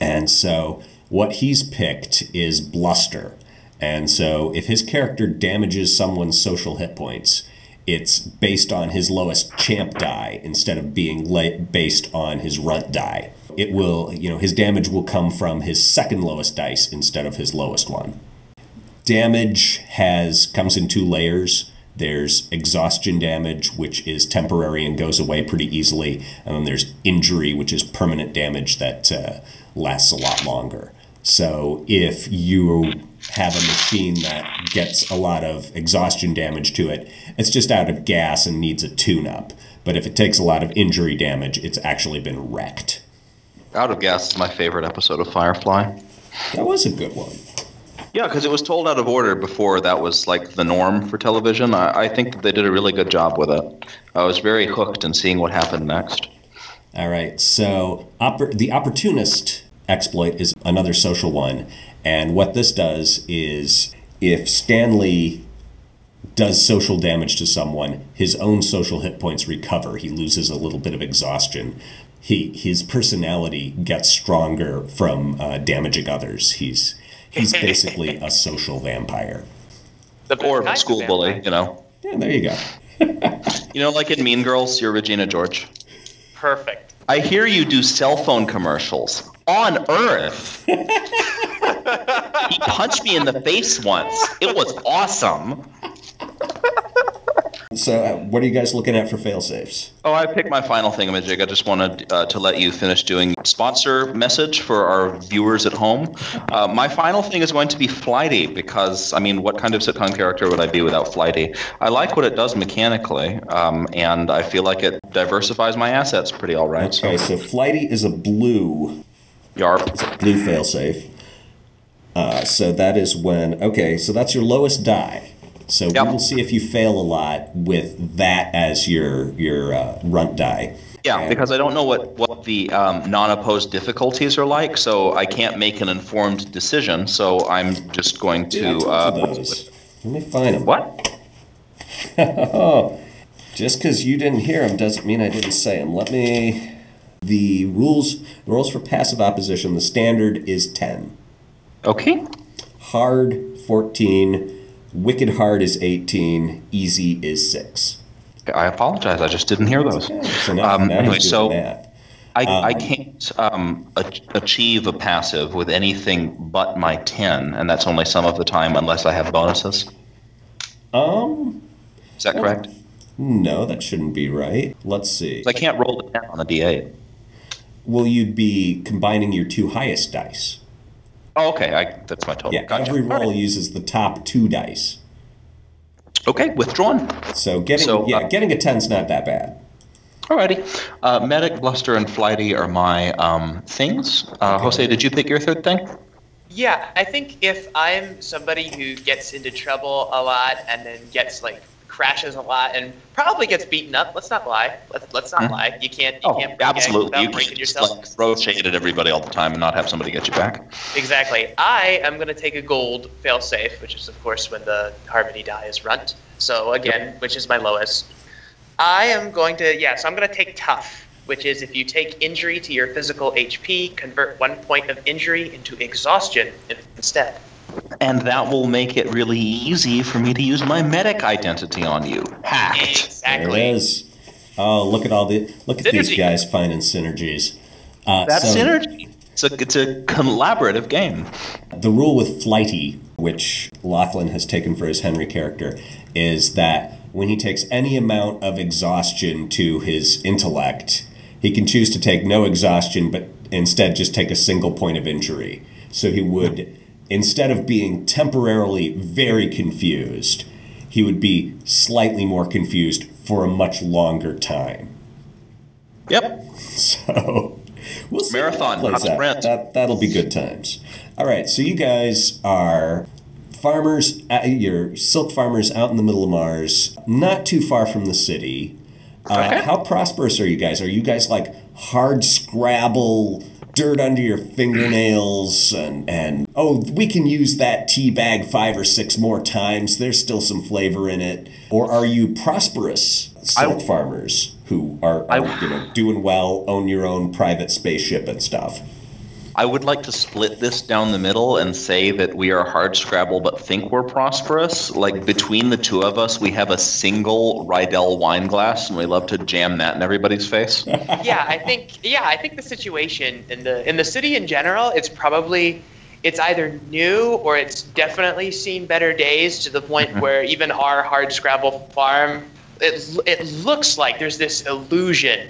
Speaker 3: And so what he's picked is bluster. And so if his character damages someone's social hit points, it's based on his lowest champ die instead of being based on his runt die. It will, you know, his damage will come from his second lowest dice instead of his lowest one. Damage has comes in two layers. There's exhaustion damage, which is temporary and goes away pretty easily, and then there's injury, which is permanent damage that uh, lasts a lot longer. So if you have a machine that gets a lot of exhaustion damage to it. It's just out of gas and needs a tune up. But if it takes a lot of injury damage, it's actually been wrecked.
Speaker 2: Out of Gas is my favorite episode of Firefly.
Speaker 3: That was a good one.
Speaker 2: Yeah, because it was told out of order before that was like the norm for television. I, I think that they did a really good job with it. I was very hooked in seeing what happened next.
Speaker 3: All right, so oppor- the opportunist exploit is another social one. And what this does is if Stanley does social damage to someone, his own social hit points recover. He loses a little bit of exhaustion. He his personality gets stronger from uh, damaging others. He's he's [laughs] basically a social vampire.
Speaker 4: The
Speaker 2: Or a
Speaker 4: of
Speaker 2: school bully, you know.
Speaker 3: Yeah, there you go. [laughs]
Speaker 2: You know, like in Mean Girls, you're Regina George.
Speaker 4: Perfect.
Speaker 2: I hear you do cell phone commercials on Earth. [laughs] he punched me in the face once. It was awesome.
Speaker 3: So, uh, what are you guys looking at for fail safes?
Speaker 2: Oh, I picked my final thingamajig. I just wanted uh, to let you finish doing sponsor message for our viewers at home. Uh, my final thing is going to be Flighty because, I mean, what kind of sitcom character would I be without Flighty? I like what it does mechanically, um, and I feel like it diversifies my assets pretty all right.
Speaker 3: Okay, so Flighty is a blue
Speaker 2: Yarp.
Speaker 3: blue failsafe. Uh, so that is when okay, so that's your lowest die. So
Speaker 2: Yep.
Speaker 3: we will see if you fail a lot with that as your your uh, runt die.
Speaker 2: Yeah,
Speaker 3: And-
Speaker 2: because I don't know what, what the um, non-opposed difficulties are like, so I can't make an informed decision. So I'm just going to. Uh,
Speaker 3: those. Let me find them.
Speaker 2: what? [laughs]
Speaker 3: Just because you didn't hear them doesn't mean I didn't say them. Let me. The rules rules for passive opposition. The standard is ten.
Speaker 2: Okay.
Speaker 3: Hard fourteen. Wicked hard is eighteen. Easy is six.
Speaker 2: I apologize. I just didn't hear those.
Speaker 3: So now,
Speaker 2: Um,
Speaker 3: now
Speaker 2: anyway, so-
Speaker 3: that.
Speaker 2: I, I can't um, a- achieve a passive with anything but my 10, and that's only some of the time unless I have bonuses.
Speaker 3: Um.
Speaker 2: Is that correct?
Speaker 3: No, that shouldn't be right. Let's see.
Speaker 2: I can't roll the 10 on the d8.
Speaker 3: Well, you'd be combining your two highest dice.
Speaker 2: Oh, okay. I, that's my total.
Speaker 3: Yeah,
Speaker 2: Gotcha.
Speaker 3: every roll
Speaker 2: right.
Speaker 3: uses the top two dice.
Speaker 2: Okay, withdrawn.
Speaker 3: So getting
Speaker 2: So,
Speaker 3: yeah,
Speaker 2: uh,
Speaker 3: getting a ten's not that bad.
Speaker 2: Alrighty. Uh, Medic, Bluster, and Flighty are my um, things. Uh, Jose, did you pick your third thing?
Speaker 4: Yeah, I think if I'm somebody who gets into trouble a lot and then gets like crashes a lot and probably gets beaten up, let's not lie. Let's, let's not
Speaker 2: Mhm.
Speaker 4: lie. You can't. You
Speaker 2: Oh,
Speaker 4: can't
Speaker 2: absolutely. You can't
Speaker 4: yourself.
Speaker 2: just like throw shade at everybody all the time and not have somebody get you back.
Speaker 4: Exactly. I am going to take a gold failsafe, which is, of course, when the Harmony die is runt. So, again, which is my lowest. I am going to, yeah, so I'm going to take tough, which is if you take injury to your physical HP, convert one point of injury into exhaustion instead.
Speaker 2: And that will make it really easy for me to use my medic identity on you. Hacked.
Speaker 3: There it is. Oh, look at all the look at these guys finding synergies. Uh,
Speaker 2: That's
Speaker 3: so
Speaker 2: synergy. It's a, it's a collaborative game.
Speaker 3: The rule with Flighty, which Lachlan has taken for his Henry character, is that when he takes any amount of exhaustion to his intellect, he can choose to take no exhaustion, but instead just take a single point of injury. So he would, instead of being temporarily very confused, he would be slightly more confused for a much longer time.
Speaker 2: Yep. [laughs]
Speaker 3: So we'll see
Speaker 2: Marathon,
Speaker 3: plays out. That that'll be good times. All right, so you guys are farmers. You're silk farmers out in the middle of Mars, not too far from the city. Uh,
Speaker 2: Okay.
Speaker 3: How prosperous are you guys? Are you guys like hard scrabble? Dirt under your fingernails, and and oh, we can use that tea bag five or six more times. There's still some flavor in it. Or are you prosperous silk farmers who are,
Speaker 2: I-
Speaker 3: are you know doing well, own your own private spaceship and stuff?
Speaker 2: I would like to split this down the middle and say that we are hard scrabble but think we're prosperous. Like between the two of us, we have a single Riedel wine glass and we love to jam that in everybody's face. [laughs]
Speaker 4: yeah, I think yeah, I think the situation in the in the city in general, it's probably it's either new or it's definitely seen better days to the point
Speaker 2: Mm-hmm.
Speaker 4: where even our hard scrabble farm it it looks like there's this illusion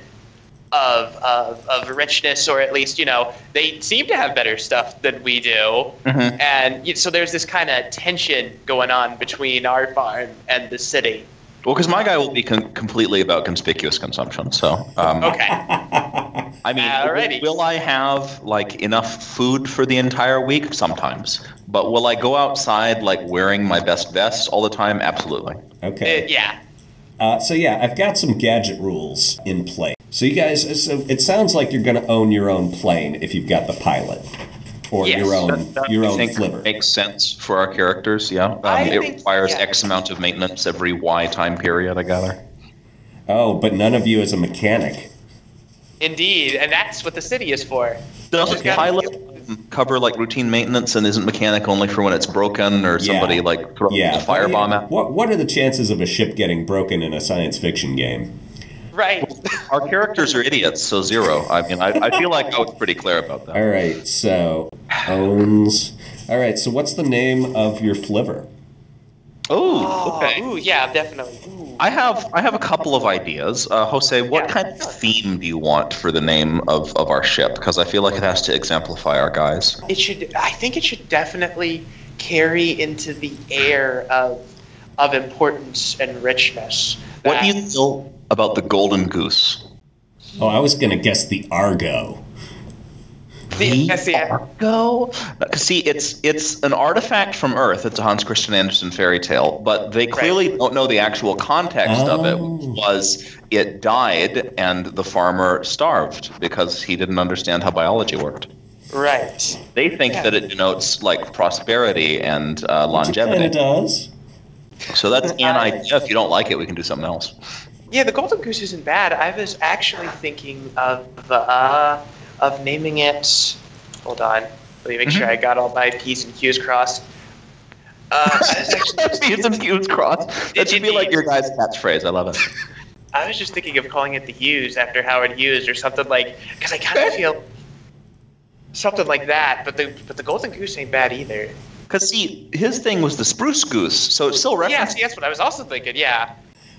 Speaker 4: of, of of richness, or at least you know they seem to have better stuff than we do,
Speaker 2: Mhm.
Speaker 4: and y- so there's this kind of tension going on between our farm and the city.
Speaker 2: Well, because my guy will be con- completely about conspicuous consumption. So, um,
Speaker 4: Okay, [laughs]
Speaker 2: I mean,
Speaker 4: Alrighty.
Speaker 2: will I have like enough food for the entire week? Sometimes, but will I go outside like wearing my best vest all the time? Absolutely.
Speaker 3: Okay.
Speaker 4: Uh, yeah,
Speaker 3: Uh, so yeah, I've got some gadget rules in play. So you guys, so it sounds like you're going to own your own plane if you've got the pilot, or
Speaker 4: Yes,
Speaker 3: your own
Speaker 2: That- that
Speaker 3: your
Speaker 2: I
Speaker 3: own
Speaker 2: think
Speaker 3: flivver.
Speaker 2: makes sense for our characters. Yeah, um, it
Speaker 4: think-
Speaker 2: requires
Speaker 4: yeah.
Speaker 2: X amount of maintenance every Y time period. I gather.
Speaker 3: Oh, but none of you as a mechanic.
Speaker 4: indeed, and that's what the city is for.
Speaker 2: Doesn't
Speaker 4: Just
Speaker 2: pilot cover like routine maintenance and isn't mechanic only for when it's broken or somebody
Speaker 3: Yeah.
Speaker 2: like throws
Speaker 3: Yeah.
Speaker 2: a firebomb
Speaker 3: What,
Speaker 2: at?
Speaker 3: what what are the chances of a ship getting broken in a science fiction game? [laughs]
Speaker 4: Right.
Speaker 2: Our characters are idiots, so zero. I mean, I, I feel like I was pretty clear about that.
Speaker 3: All right, so owns. All right, so what's the name of your flivver?
Speaker 2: Oh, okay.
Speaker 4: Ooh, yeah, definitely. Ooh.
Speaker 2: I have I have a couple of ideas. Uh, Jose, what
Speaker 4: Yeah.
Speaker 2: kind of theme do you want for the name of, of our ship? Because I feel like it has to exemplify our guys.
Speaker 4: It should. I think it should definitely carry into the air of of importance and richness.
Speaker 2: What do you
Speaker 4: That-
Speaker 2: feel about the golden goose?
Speaker 3: Oh, I was gonna guess the Argo.
Speaker 4: The, yes, yeah.
Speaker 2: Argo? Uh, See, it's it's an artifact from Earth. It's a Hans Christian Andersen fairy tale, but they clearly don't know the actual context of it, which
Speaker 3: Oh.
Speaker 2: was it died and the farmer starved because he didn't understand how biology worked.
Speaker 4: Right.
Speaker 2: They think
Speaker 4: Yeah.
Speaker 2: that it denotes like prosperity and uh,
Speaker 3: Which it does.
Speaker 2: So that's an idea. If you don't like it, we can do something else.
Speaker 4: Yeah, the golden goose isn't bad. I was actually thinking of uh, of naming it. Hold on. Let me make sure I got all my p's and q's crossed. Uh, [laughs]
Speaker 2: P's and Q's crossed. [laughs] That should be like your guy's catchphrase. I love it. [laughs]
Speaker 4: I was just thinking of calling it the Hughes after Howard Hughes or something like because I kind of feel something like that. But the but the golden goose ain't bad either.
Speaker 2: Because see, his thing was the spruce goose, so it's still
Speaker 4: Yeah,
Speaker 2: reference.
Speaker 4: see, that's what I was also thinking. Yeah.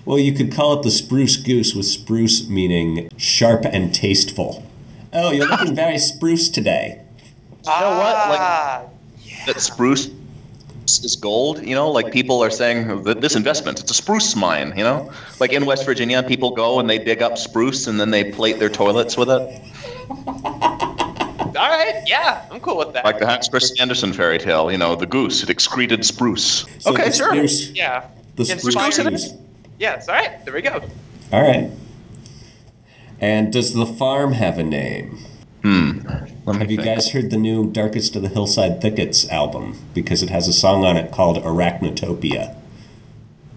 Speaker 3: Well, you could call it the spruce goose, with spruce meaning sharp and tasteful. Oh, you're looking [laughs] very spruce today.
Speaker 2: You know what? Like-
Speaker 4: Ah,
Speaker 2: That spruce is gold. You know, like people are saying that this investment, it's a spruce mine. You know, like in West Virginia, people go and they dig up spruce and then they plate their toilets with it,
Speaker 4: all right. Yeah, I'm cool with that.
Speaker 2: like the Hans Christian Andersen fairy tale. You know, the goose it excreted spruce.
Speaker 3: So
Speaker 2: okay, sure.
Speaker 3: Spruce,
Speaker 4: yeah.
Speaker 3: the spruce
Speaker 4: Inspired.
Speaker 3: Goose.
Speaker 4: Yes. All right. There we go.
Speaker 3: All right. And does the farm have a name?
Speaker 2: Hmm. Let me
Speaker 3: Have you
Speaker 2: think.
Speaker 3: guys heard the new Darkest of the Hillside Thickets album? Because it has a song on it called Arachnotopia.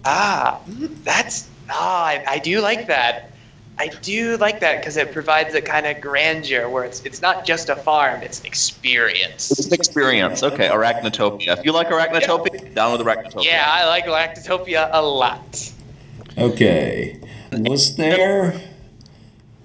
Speaker 4: Ah, that's ah, I, I do like that. I do like that because it provides a kind of grandeur where it's it's not just a farm, it's an experience.
Speaker 2: It's an experience. Okay, Arachnotopia. If you like Arachnotopia, down with Arachnotopia.
Speaker 4: Yeah, I like Arachnotopia a lot.
Speaker 3: Okay. Was there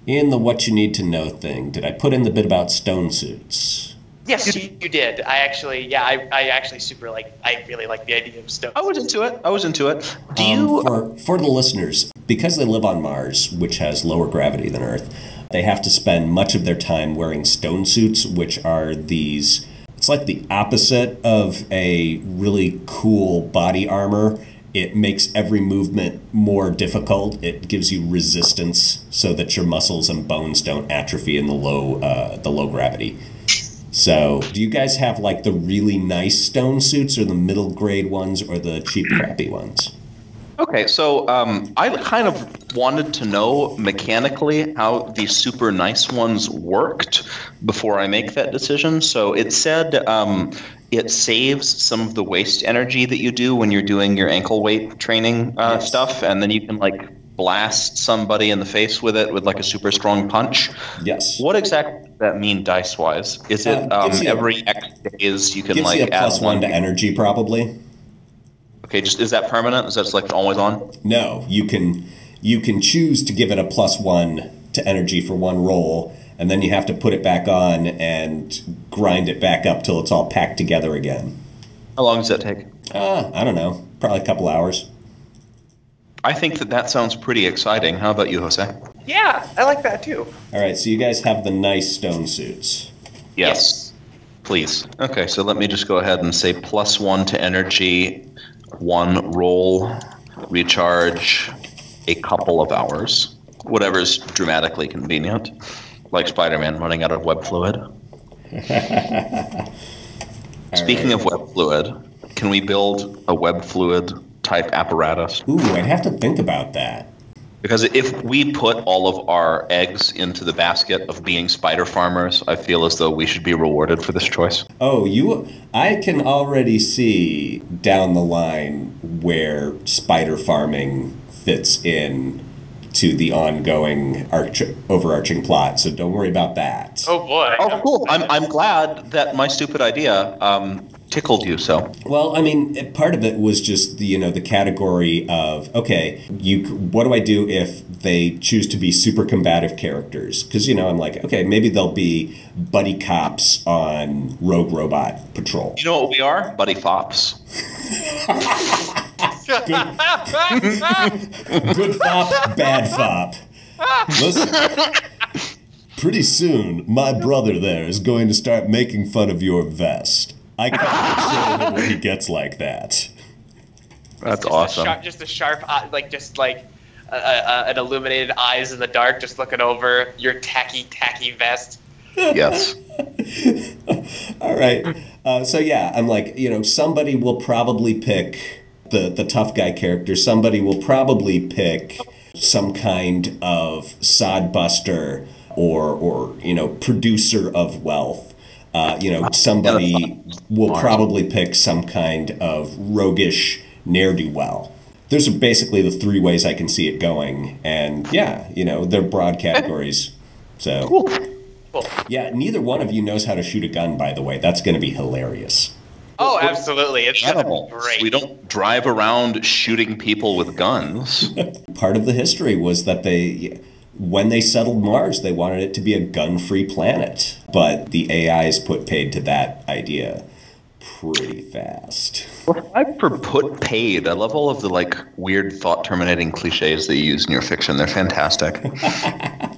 Speaker 3: in the what you need to know thing, did I put in the bit about stone suits?
Speaker 4: Yes, you, you did. I actually, yeah, I, I actually super like. I really like the idea of stone.
Speaker 2: I was into it. I was into it. Do
Speaker 3: Um,
Speaker 2: you?
Speaker 3: for for the listeners, because they live on Mars, which has lower gravity than Earth, they have to spend much of their time wearing stone suits, which are these. It's like the opposite of a really cool body armor. It makes every movement more difficult. It gives you resistance so that your muscles and bones don't atrophy in the low uh, the low gravity. So, do you guys have like the really nice stone suits, or the middle grade ones, or the cheap, crappy ones?
Speaker 2: Okay, so um, I kind of wanted to know mechanically how these super nice ones worked before I make that decision. So it said um, it saves some of the waste energy that you do when you're doing your ankle weight training uh,
Speaker 3: Yes.
Speaker 2: stuff, and then you can like blast somebody in the face with it with like a super strong punch.
Speaker 3: Yes.
Speaker 2: What exactly does that mean dice wise? Is it um,
Speaker 3: gives you a-
Speaker 2: every X days you can like
Speaker 3: you a plus
Speaker 2: add
Speaker 3: one to energy, probably.
Speaker 2: Okay, just is that permanent? Is that just like always on?
Speaker 3: No, you can you can choose to give it a plus one to energy for one roll, and then you have to put it back on and grind it back up till it's all packed together again.
Speaker 2: How long does that take?
Speaker 3: Uh, I don't know, probably a couple hours.
Speaker 2: I think that that sounds pretty exciting. How about you, Jose?
Speaker 4: Yeah, I like that too.
Speaker 3: All right, so you guys have the nice stone suits.
Speaker 2: Yes. Please. Okay, so let me just go ahead and say plus one to energy, one roll, recharge, a couple of hours. Whatever's dramatically convenient. Like Spider Man running out of web fluid. [laughs] Speaking of web fluid, can we build a web fluid type apparatus?
Speaker 3: Ooh, I'd have to think about that.
Speaker 2: Because if we put all of our eggs into the basket of being spider farmers, I feel as though we should be rewarded for this choice.
Speaker 3: Oh, you I can already see down the line where spider farming fits in to the ongoing arch- overarching plot. So don't worry about that.
Speaker 4: Oh boy.
Speaker 2: Oh, cool. I'm, I'm glad that my stupid idea um, tickled you so.
Speaker 3: Well, I mean, part of it was just the you know the category of okay, you what do I do if they choose to be super combative characters? Because you know I'm like okay, maybe they'll be buddy cops on Rogue Robot Patrol.
Speaker 2: You know what we are? Buddy Fops. [laughs] [laughs]
Speaker 3: Good fop, bad fop. Listen, pretty soon my brother there is going to start making fun of your vest. I can't control him when he gets like that.
Speaker 2: That's
Speaker 4: Just A sharp, just a sharp, eye- like just like uh, uh, an illuminated eyes in the dark, just looking over your tacky, tacky vest.
Speaker 2: Yes. [laughs]
Speaker 3: All right. Uh, so yeah, I'm like, you know, somebody will probably pick the the tough guy character. Somebody will probably pick some kind of sodbuster or or you know producer of wealth. Uh, you know, somebody will probably pick some kind of roguish ne'er do well. Those are basically the three ways I can see it going, and yeah, you know, they're broad categories. So.
Speaker 4: Cool.
Speaker 3: Yeah, neither one of you knows how to shoot a gun, by the way. That's going to be hilarious.
Speaker 4: Oh, absolutely. It's gonna
Speaker 2: Animals.
Speaker 4: great.
Speaker 2: We don't drive around shooting people with guns. [laughs]
Speaker 3: Part of the history was that they, when they settled Mars, they wanted it to be a gun free planet. But the AIs put paid to that idea pretty fast.
Speaker 2: I for put paid. I love all of the like weird thought terminating cliches that you use in your fiction. They're fantastic. [laughs]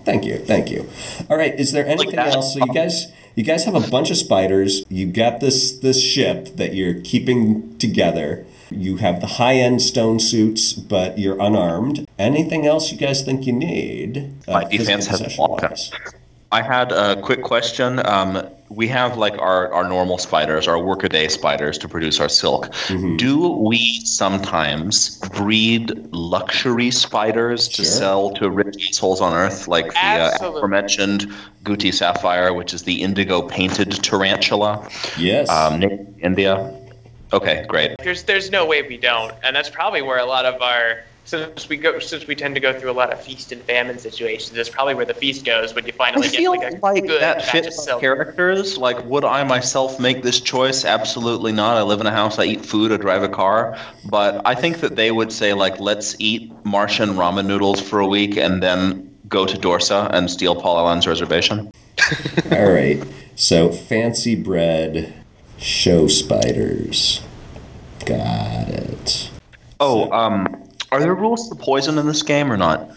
Speaker 3: Thank you, thank you. All right, is there anything
Speaker 2: that.
Speaker 3: else? So you guys, you guys have a bunch of spiders. You got this this ship that you're keeping together. You have the high end stone suits, but you're unarmed. Anything else you guys think you need? uh,
Speaker 2: My defense has up.
Speaker 3: Possession-wise?
Speaker 2: I had a quick question. Um, we have like our, our normal spiders, our workaday spiders to produce our silk. Do we sometimes breed luxury spiders to
Speaker 3: Sure.
Speaker 2: sell to rich assholes on Earth, like the uh, aforementioned Gooty sapphire, which is the indigo painted tarantula,
Speaker 3: Yes.
Speaker 2: um, India? Okay, great.
Speaker 4: There's there's no way we don't, and that's probably where a lot of our since we go since we tend to go through a lot of feast and famine situations. That's probably where the feast goes when you
Speaker 2: I
Speaker 4: finally get
Speaker 2: feel
Speaker 4: like a
Speaker 2: like
Speaker 4: good
Speaker 2: that
Speaker 4: batch of
Speaker 2: fits
Speaker 4: silk.
Speaker 2: characters. Like, would I myself make this choice? Absolutely not. I live in a house. I eat food. I drive a car. But I think that they would say, like, let's eat Martian ramen noodles for a week and then go to Dorsa and steal Paul Allen's reservation. [laughs]
Speaker 3: All right. So fancy bread show spiders. Got it.
Speaker 2: Oh, um, are there rules to poison in this game or not?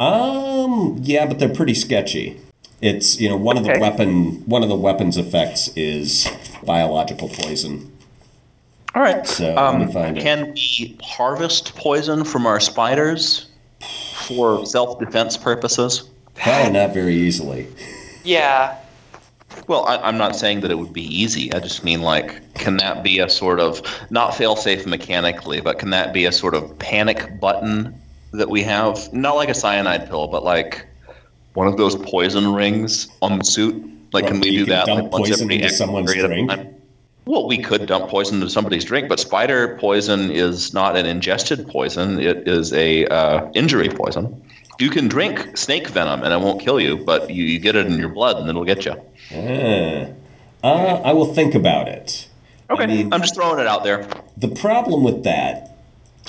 Speaker 3: Um, yeah, but they're pretty sketchy. It's you know one of the weapon one of the weapons effects is biological poison.
Speaker 2: All right.
Speaker 3: So, let me
Speaker 2: um,
Speaker 3: find it.
Speaker 2: can we harvest poison from our spiders for self-defense purposes?
Speaker 3: Probably not very easily.
Speaker 4: Yeah,
Speaker 2: Well, I, I'm not saying that it would be easy. I just mean like, can that be a sort of not fail-safe mechanically, but can that be a sort of panic button that we have? Not like a cyanide pill, but like one of those poison rings on the suit. Like,
Speaker 3: Well,
Speaker 2: can we do
Speaker 3: can
Speaker 2: that?
Speaker 3: dump
Speaker 2: like, once
Speaker 3: poison
Speaker 2: every
Speaker 3: into someone's drink?
Speaker 2: time? Well, we could dump poison into somebody's drink, but spider poison is not an ingested poison. It is a uh, injury poison. You can drink snake venom and it won't kill you, but you, you get it in your blood and it'll get you.
Speaker 3: Uh, uh, I will think about it.
Speaker 2: Okay,
Speaker 3: I mean,
Speaker 2: I'm just throwing it out there.
Speaker 3: the problem with that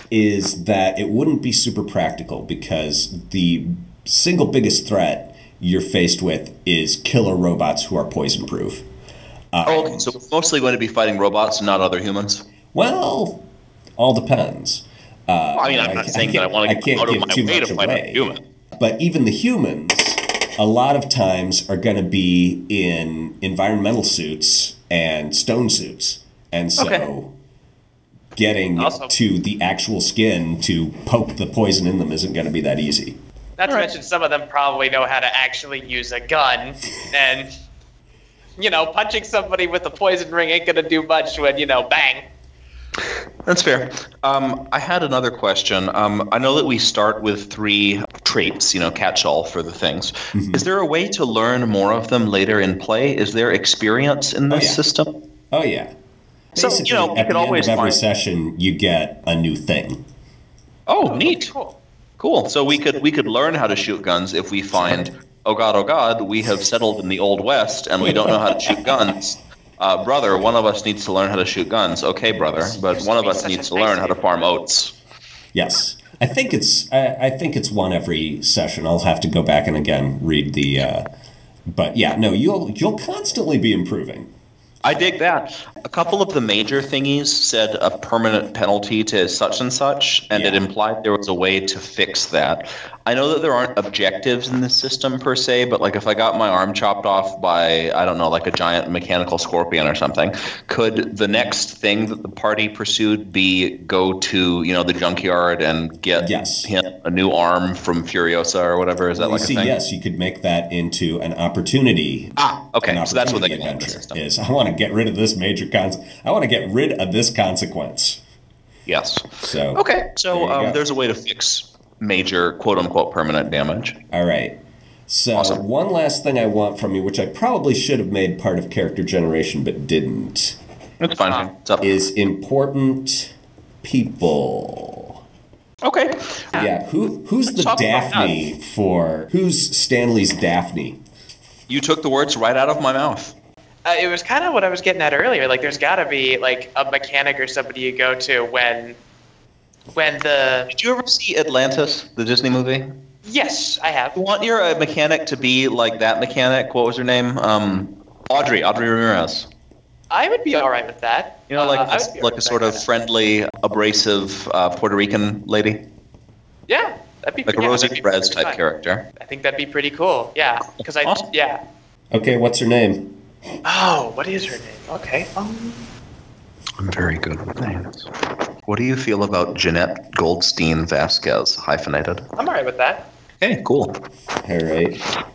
Speaker 3: is that it wouldn't be super practical because the single biggest threat you're faced with is killer robots who are poison proof.
Speaker 2: oh, okay. So it's mostly going to be fighting robots and not other humans.
Speaker 3: Well, all depends. Uh,
Speaker 2: I mean, I'm not
Speaker 3: ca-
Speaker 2: saying
Speaker 3: I
Speaker 2: that I want to
Speaker 3: can't
Speaker 2: go out of my
Speaker 3: too
Speaker 2: way to fight
Speaker 3: away.
Speaker 2: a human.
Speaker 3: but even the humans, a lot of times, are going to be in environmental suits and stone suits. And so
Speaker 2: Okay.
Speaker 3: getting
Speaker 4: Also-
Speaker 3: to the actual skin to poke the poison in them isn't going to be that easy.
Speaker 4: Not to
Speaker 2: Alright.
Speaker 4: mention, some of them probably know how to actually use a gun, [laughs] and you know, punching somebody with a poison ring ain't gonna do much when you know, bang.
Speaker 2: That's fair. Um, I had another question. Um, I know that we start with three traits, you know, catch-all for the things. Is there a way to learn more of them later in play? Is there experience in this
Speaker 3: yeah.
Speaker 2: system?
Speaker 3: Oh, yeah.
Speaker 2: So, you know, you
Speaker 3: at
Speaker 2: could
Speaker 3: the
Speaker 2: always
Speaker 3: end of every
Speaker 2: find-
Speaker 3: session, you get a new thing.
Speaker 2: Oh, neat.
Speaker 4: Cool.
Speaker 2: Cool. So we could we could learn how to shoot guns if we find, oh god, oh god, we have settled in the old west and we don't know how to shoot guns. Uh, brother, one of us needs to learn how to shoot guns. Okay, brother, but one of us needs to learn how to farm oats.
Speaker 3: Yes, I think it's I, I think it's one every session. I'll have to go back and again read the. Uh, but yeah, no, you'll you'll constantly be improving.
Speaker 2: I dig that. A couple of the major thingies said a permanent penalty to such and such, and it implied there was a way to fix that. I know that there aren't objectives in this system per se, but like if I got my arm chopped off by, I don't know, like a giant mechanical scorpion or something, could the next thing that the party pursued be go to, you know, the junkyard and get
Speaker 3: Yes.
Speaker 2: him a new arm from Furiosa or whatever? Is that
Speaker 3: you
Speaker 2: like a
Speaker 3: see,
Speaker 2: thing?
Speaker 3: yes, you could make that into an opportunity.
Speaker 2: Ah, okay.
Speaker 3: An
Speaker 2: So that's what they
Speaker 3: opportunity
Speaker 2: the
Speaker 3: adventure
Speaker 2: system.
Speaker 3: is. I want to get rid of this major cons. I want to get rid of this consequence.
Speaker 2: Yes.
Speaker 3: So
Speaker 2: Okay, so
Speaker 3: you
Speaker 2: um, there's a way to fix major quote unquote permanent damage.
Speaker 3: All right. So
Speaker 2: Awesome.
Speaker 3: one last thing I want from you, which I probably should have made part of character generation but didn't,
Speaker 2: It's fine. It's up.
Speaker 3: is important people.
Speaker 2: Okay.
Speaker 3: Yeah, who who's the
Speaker 2: talk about
Speaker 3: Daphne for who's Stanley's Daphne?
Speaker 2: You took the words right out of my mouth.
Speaker 4: Uh, it was kind of what I was getting at earlier. Like, there's got to be like a mechanic or somebody you go to when, when the
Speaker 2: Did you ever see Atlantis, the Disney movie?
Speaker 4: yes, I have.
Speaker 2: You want your uh, mechanic to be like that mechanic? What was her name? Um, Audrey, Audrey Ramirez.
Speaker 4: I would be all right with that.
Speaker 2: You know, like
Speaker 4: Uh, I
Speaker 2: a,
Speaker 4: would be all
Speaker 2: like a
Speaker 4: with
Speaker 2: sort
Speaker 4: that.
Speaker 2: of friendly, abrasive uh, Puerto Rican lady,
Speaker 4: Yeah, that'd be
Speaker 2: like a
Speaker 4: yeah,
Speaker 2: Rosie
Speaker 4: that'd
Speaker 2: Perez type
Speaker 4: fun.
Speaker 2: character.
Speaker 4: I think that'd be pretty cool. Yeah, because I
Speaker 2: Awesome.
Speaker 4: yeah.
Speaker 3: Okay, what's her name?
Speaker 4: Oh, what is her name? Okay. Um,
Speaker 2: I'm very good with names. What do you feel about Jeanette Goldstein Vasquez, hyphenated?
Speaker 4: I'm all right with that.
Speaker 2: Hey, cool.
Speaker 3: All right.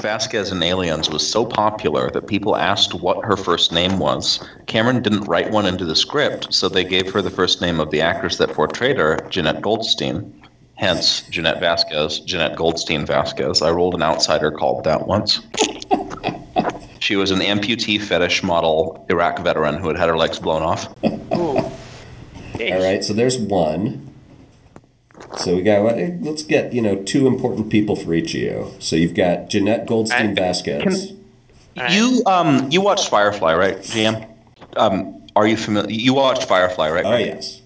Speaker 2: Vasquez in Aliens was so popular that people asked what her first name was. Cameron didn't write one into the script, so they gave her the first name of the actress that portrayed her, Jenette Goldstein. Hence, Jeanette Vasquez, Jeanette Goldstein Vasquez. I rolled an outsider called that once. [laughs] she was an amputee fetish model Iraq veteran who had had her legs blown off.
Speaker 3: All right, so there's one. So we got let's get you know two important people for each of you. So you've got Jeanette Goldstein Vasquez.
Speaker 2: can- You um you watched Firefly, right, GM? Um, are you familiar? You watched Firefly, right?
Speaker 3: oh yes.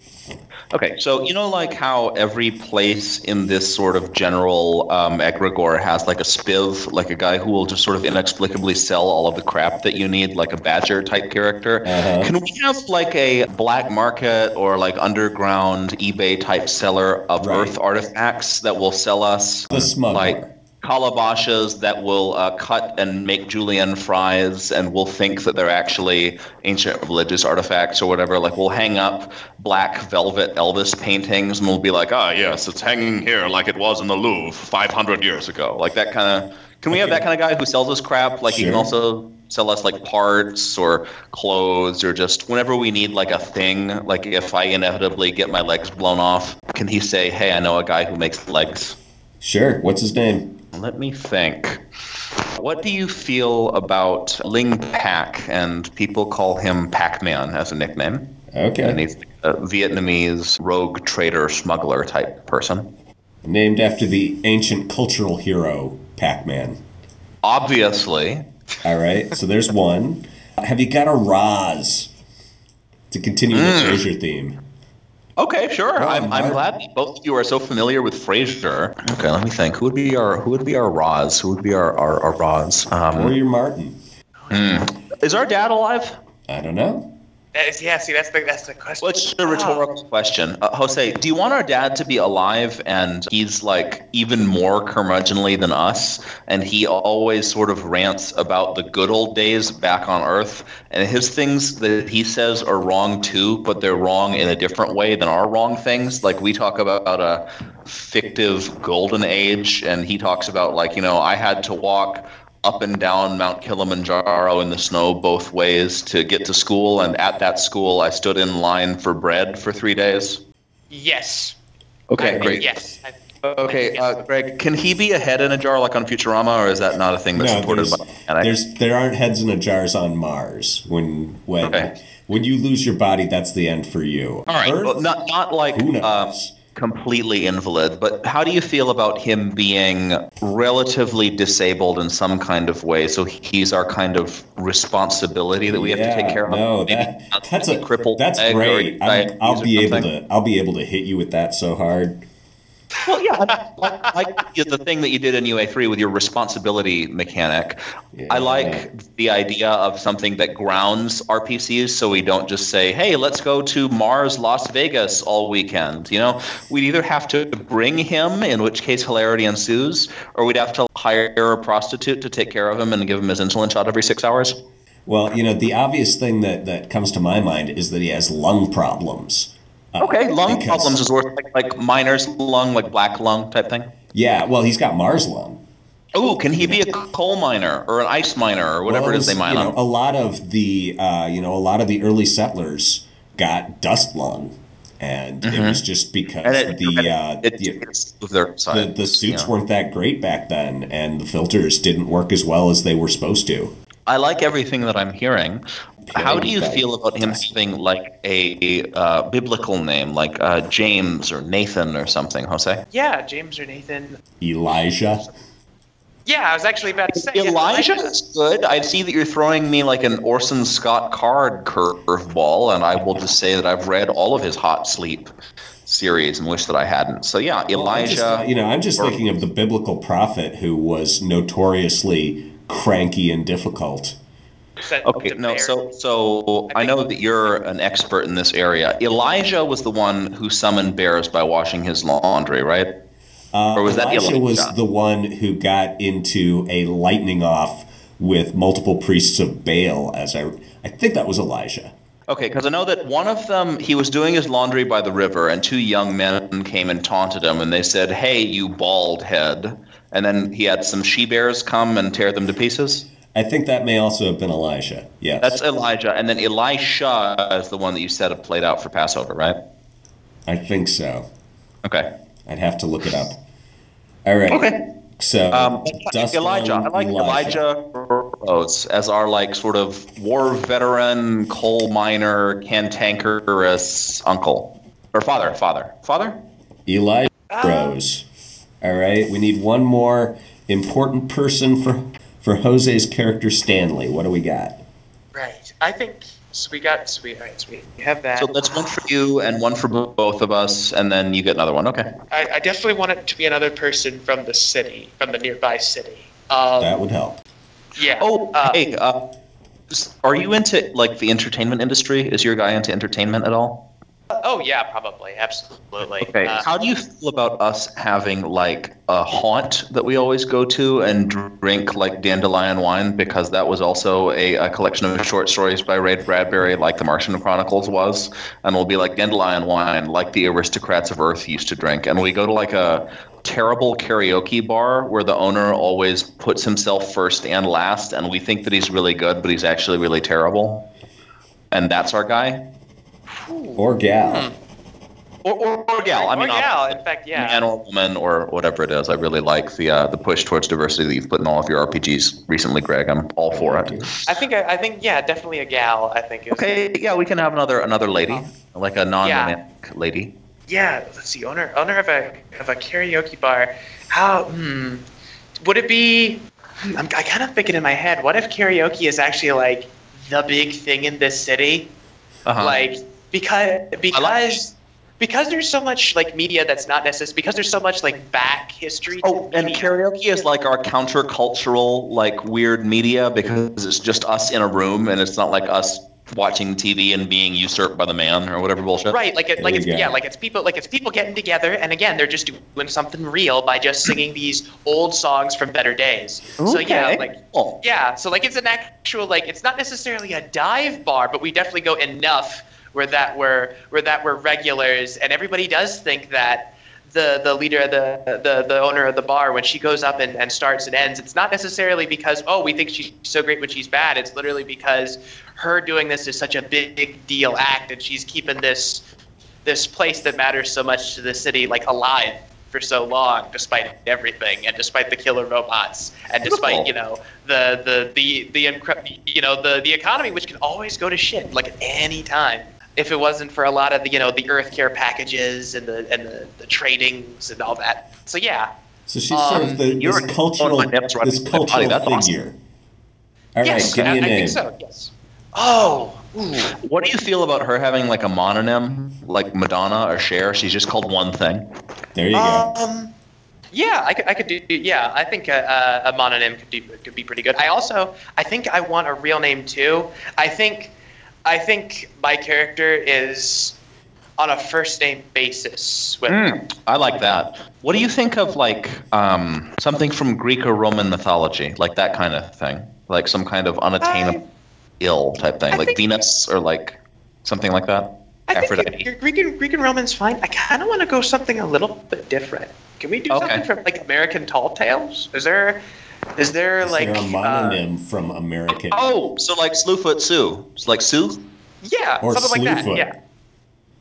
Speaker 2: Okay, so you know, like how every place in this sort of general um, egregore has like a spiv, like a guy who will just sort of inexplicably sell all of the crap that you need, like a badger type character.
Speaker 3: Uh-huh.
Speaker 2: Can we have like a black market or like underground eBay type seller of
Speaker 3: Right.
Speaker 2: Earth artifacts that will sell us
Speaker 3: The smuggler.
Speaker 2: like calabashes that will uh, cut and make julienne fries and we'll think that they're actually ancient religious artifacts or whatever. Like we'll hang up black velvet elvis paintings and we'll be like ah yes it's hanging here like it was in the louvre 500 years ago. Like that kind of can we have that kind of guy who sells us crap? Like he can also sell us like parts or clothes or just whenever we need like a thing. Like if i inevitably get my legs blown off can he say hey i know a guy who makes legs
Speaker 3: Sure. What's his name?
Speaker 2: let me think. What do you feel about Ling Pak? And people call him Pac Man as a nickname.
Speaker 3: Okay.
Speaker 2: And he's a Vietnamese rogue trader smuggler type person.
Speaker 3: Named after the ancient cultural hero Pac-Man.
Speaker 2: Obviously.
Speaker 3: All right. So there's one. Have you got a Roz to continue the
Speaker 2: Mm.
Speaker 3: Frasier theme?
Speaker 2: Okay, sure.
Speaker 3: Well,
Speaker 2: I'm, I'm glad that both of you are so familiar with Frasier. Okay, let me think. Who would be our Who would be our Roz? Who would be our our, our Roz?
Speaker 3: Or
Speaker 2: Um,
Speaker 3: your Martin?
Speaker 2: is our dad alive?
Speaker 3: I don't know.
Speaker 4: That is, yeah, see, that's the that's the question.
Speaker 2: Well, it's a rhetorical question. Uh, Jose, do you want our dad to be alive and he's like even more curmudgeonly than us? And he always sort of rants about the good old days back on Earth. And his things that he says are wrong too, but they're wrong in a different way than our wrong things. Like we talk about a fictive golden age, and he talks about, like, you know, I had to walk up and down Mount Kilimanjaro in the snow both ways to get to school. And at that school, I stood in line for bread for three days.
Speaker 4: yes.
Speaker 2: Okay,
Speaker 4: I-
Speaker 2: great.
Speaker 4: Yes. I-
Speaker 2: Okay,
Speaker 4: yes.
Speaker 2: uh, Greg, can he be a head in a jar like on Futurama, or is that not a thing that's
Speaker 3: No,
Speaker 2: supported
Speaker 3: there's,
Speaker 2: by mechanics?
Speaker 3: there's there aren't heads in the jars on Mars. When when
Speaker 2: Okay.
Speaker 3: when you lose your body, that's the end for you.
Speaker 2: All right,
Speaker 3: Earth,
Speaker 2: well, not not like
Speaker 3: who knows?
Speaker 2: um, completely invalid, but how do you feel about him being relatively disabled in some kind of way? So he's our kind of responsibility that we have to take care of.
Speaker 3: No, that, that's a
Speaker 2: crippled
Speaker 3: That's great. I'm,
Speaker 2: diabetes
Speaker 3: I'll be able to. I'll be able to hit you with that so hard.
Speaker 2: Well, yeah, [laughs] like, like you- the thing that you did in UA3 with your responsibility mechanic. I like the idea of something that grounds RPCs so we don't just say, hey, let's go to Mars, Las Vegas all weekend. You know, we'd either have to bring him, in which case hilarity ensues, or we'd have to hire a prostitute to take care of him and give him his insulin shot every six hours.
Speaker 3: Well, you know, the obvious thing that that comes to my mind is that he has lung problems. Uh,
Speaker 2: Okay, lung
Speaker 3: because-
Speaker 2: problems is worth like, like miner's lung, like black lung type thing.
Speaker 3: Yeah, well, he's got Mars lung.
Speaker 2: Oh, can he be a coal miner or an ice miner or whatever
Speaker 3: Well,
Speaker 2: it is they mine
Speaker 3: you
Speaker 2: on?
Speaker 3: know, a lot of the uh, you know a lot of the early settlers got dust lung, and it was just because
Speaker 2: Mm-hmm. it,
Speaker 3: the uh,
Speaker 2: it,
Speaker 3: the,
Speaker 2: it's of their
Speaker 3: the, the suits
Speaker 2: Yeah.
Speaker 3: weren't that great back then, and the filters didn't work as well as they were supposed to.
Speaker 2: I like everything that I'm hearing. How do you
Speaker 3: Pale
Speaker 2: feel about him having like a uh, biblical name, like uh, James or Nathan or something, Jose?
Speaker 4: Yeah, James or Nathan.
Speaker 3: Elijah.
Speaker 4: Yeah, I was actually about to say yeah,
Speaker 2: Elijah is good. I see that you're throwing me like an Orson Scott Card curveball, and I will just say that I've read all of his Hot Sleep series and wish that I hadn't. So yeah,
Speaker 3: I'm just,
Speaker 2: Elijah.
Speaker 3: uh, you know, I'm just
Speaker 2: or-
Speaker 3: thinking of the biblical prophet who was notoriously cranky and difficult.
Speaker 4: Sent
Speaker 2: Okay, no, so so I know that you're an expert in this area. Elijah was the one who summoned bears by washing his laundry, right?
Speaker 3: Uh,
Speaker 2: Or was that
Speaker 3: Elijah was the one who got into a lightning off with multiple priests of Baal. As I, I think that was Elijah.
Speaker 2: Okay, because I know that one of them, he was doing his laundry by the river, and two young men came and taunted him, and they said, "Hey, you bald head!" And then he had some she bears come and tear them to pieces.
Speaker 3: I think that may also have been Elijah. Yes,
Speaker 2: That's Elijah, and then Elisha is the one that you said have played out for Passover, right?
Speaker 3: I think so.
Speaker 2: Okay.
Speaker 3: I'd have to look it up. All right.
Speaker 2: Okay.
Speaker 3: So
Speaker 2: Um, Elijah, I like Elijah Rose as our like sort of war veteran, coal miner, cantankerous uncle or father, father, father.
Speaker 3: Elijah Rose. All right. We need one more important person for for Jose's character Stanley. What do we got?
Speaker 4: right. I think so. We got so we, all right, so we have that.
Speaker 2: So that's one for you and one for both of us, and then you get another one. Okay.
Speaker 4: I, I definitely want it to be another person from the city, from the nearby city. Um,
Speaker 3: That would help.
Speaker 4: yeah.
Speaker 2: Oh,
Speaker 4: uh,
Speaker 2: hey, uh, are you into like the entertainment industry? Is your guy into entertainment at all?
Speaker 4: Oh yeah, probably, absolutely.
Speaker 2: Okay.
Speaker 4: Uh,
Speaker 2: How do you feel about us having like a haunt that we always go to and drink like dandelion wine because that was also a, a collection of short stories by Ray Bradbury, like the Martian Chronicles was, and we'll be like dandelion wine, like the aristocrats of Earth used to drink, and we go to like a terrible karaoke bar where the owner always puts himself first and last, and we think that he's really good, but he's actually really terrible, and that's our guy.
Speaker 3: Or gal.
Speaker 2: Hmm. Or, or, or gal. I
Speaker 4: or
Speaker 2: mean,
Speaker 4: gal, in fact, yeah.
Speaker 2: man or woman or whatever it is. I really like the uh, the push towards diversity that you've put in all of your RPGs recently, Greg. I'm all for it.
Speaker 4: I think I, I think yeah, definitely a gal. I think is
Speaker 2: Okay, yeah, we can have another another lady, like a non-romantic lady.
Speaker 4: Yeah, let's see. Owner owner of a of a karaoke bar. How hmm, would it be? hmm, I'm, I kind of thinking in my head. What if karaoke is actually like the big thing in this city?
Speaker 2: Uh-huh.
Speaker 4: Like because because because there's so much like media that's not necessary. Because there's so much like back history. to
Speaker 2: Oh, and
Speaker 4: media.
Speaker 2: karaoke is like our countercultural, like weird media because it's just us in a room and it's not like us watching TV and being usurped by the man or whatever bullshit.
Speaker 4: Right, like it, like it's
Speaker 3: go.
Speaker 4: yeah, like it's people like it's people getting together, and again, they're just doing something real by just singing these old songs from better days. Okay. So yeah, like
Speaker 2: Cool.
Speaker 4: yeah, so like it's an actual like it's not necessarily a dive bar, but we definitely go enough where that we're where that we're regulars, and everybody does think that the the leader, the the the owner of the bar, when she goes up and, and starts and ends, it's not necessarily because oh we think she's so great when she's bad. It's literally because her doing this is such a big, deal act, and she's keeping this this place that matters so much to the city like alive for so long despite everything and despite the killer robots and despite you know the the the the incre- you know the the economy which can always go to shit like at any time if it wasn't for a lot of the you know the earth care packages and the and the, the tradings and all that so yeah
Speaker 3: So she's sort of
Speaker 4: Um,
Speaker 3: the,
Speaker 2: you're
Speaker 3: this cultural,
Speaker 2: on right
Speaker 3: this
Speaker 2: now, buddy.
Speaker 3: cultural
Speaker 2: That's awesome.
Speaker 3: figure. All right,
Speaker 4: yes
Speaker 3: give me
Speaker 4: I,
Speaker 3: a
Speaker 4: I
Speaker 3: name.
Speaker 4: think so yes oh ooh.
Speaker 2: What do you feel about her having like a mononym, like Madonna or Cher? She's just called one thing.
Speaker 3: There you go.
Speaker 4: Um, yeah, I could, I could do. Yeah, I think a, a, a mononym could do could be pretty good. I also, I think I want a real name too. I think, I think my character is on a first name basis with.
Speaker 2: Mm, I like that. What do you think of like um, something from Greek or Roman mythology, like that kind of thing, like some kind of unattainable ill type thing,
Speaker 4: I
Speaker 2: like
Speaker 4: think-
Speaker 2: Venus or like something like that?
Speaker 4: I think
Speaker 2: Aphrodite.
Speaker 4: Greek, Greek and Greek and Roman's fine. I kind of want to go something a little bit different. Can we do
Speaker 2: Okay.
Speaker 4: something from like American Tall Tales? Is there, is there
Speaker 3: Is
Speaker 4: like
Speaker 3: there a
Speaker 4: uh,
Speaker 3: mononym from American?
Speaker 2: Oh, so like Slewfoot Sue, It's like Sue,
Speaker 4: yeah,
Speaker 3: Or
Speaker 4: something like that.
Speaker 3: Slewfoot.
Speaker 4: Yeah,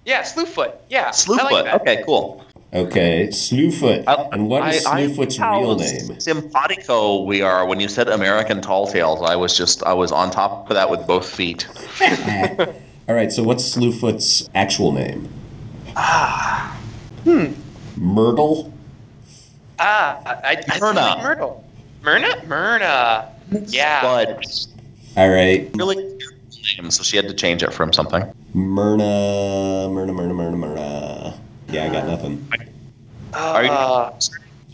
Speaker 4: yeah, Slewfoot. Yeah, I
Speaker 2: Slewfoot.
Speaker 4: like
Speaker 2: okay, cool.
Speaker 3: Okay, Slewfoot.
Speaker 2: I-
Speaker 3: and what is
Speaker 2: I- I-
Speaker 3: Slewfoot's
Speaker 2: how
Speaker 3: real name?
Speaker 2: Simpatico we are. When you said American Tall Tales, I was just I was on top of that with both feet. [laughs]
Speaker 3: All right, so what's Slewfoot's actual name? Ah. Hmm. Myrtle?
Speaker 4: Ah, I, I
Speaker 2: Myrna.
Speaker 4: like Myrtle. Myrna? Myrna. Yeah.
Speaker 2: But
Speaker 3: All right,
Speaker 2: really name, so she had to change it from something.
Speaker 3: Myrna, Myrna, Myrna, Myrna, Myrna. Yeah, I got nothing.
Speaker 2: Are you-
Speaker 4: Uh,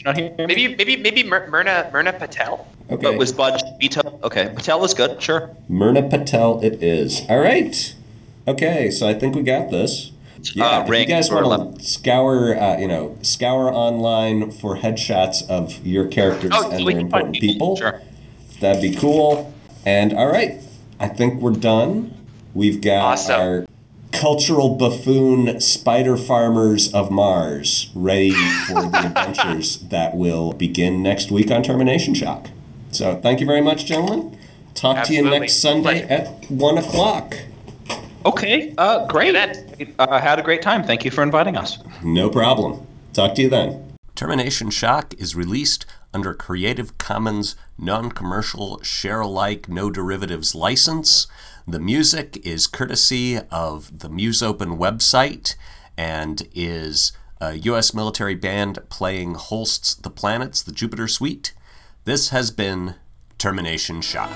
Speaker 2: not hear me?
Speaker 4: maybe maybe maybe Myr- Myrna Myrna Patel.
Speaker 3: Okay,
Speaker 2: But was Budge Vito? Okay, Patel is good. Sure.
Speaker 3: Myrna Patel it is. All right. Okay, so I think we got this. Yeah,
Speaker 2: Uh,
Speaker 3: if you guys want to scour, uh, you know, scour online for headshots of your characters
Speaker 2: Oh,
Speaker 3: and their important people,
Speaker 2: Sure.
Speaker 3: that'd be cool. And all right, I think we're done. We've got
Speaker 4: Awesome.
Speaker 3: our cultural buffoon spider farmers of Mars ready for the [laughs] adventures that will begin next week on Termination Shock. So thank you very much, gentlemen. Talk to you next Sunday
Speaker 4: Pleasure.
Speaker 3: at one o'clock.
Speaker 2: Okay. Uh, great.
Speaker 4: Good.
Speaker 2: Uh, had a great time. Thank you for inviting us.
Speaker 3: No problem. Talk to you then.
Speaker 1: Termination Shock is released under Creative Commons non commercial, share alike, no derivatives license. The music is courtesy of the Musopen website and is a U.S. military band playing Holst's The Planets, the Jupiter Suite. This has been Termination Shock.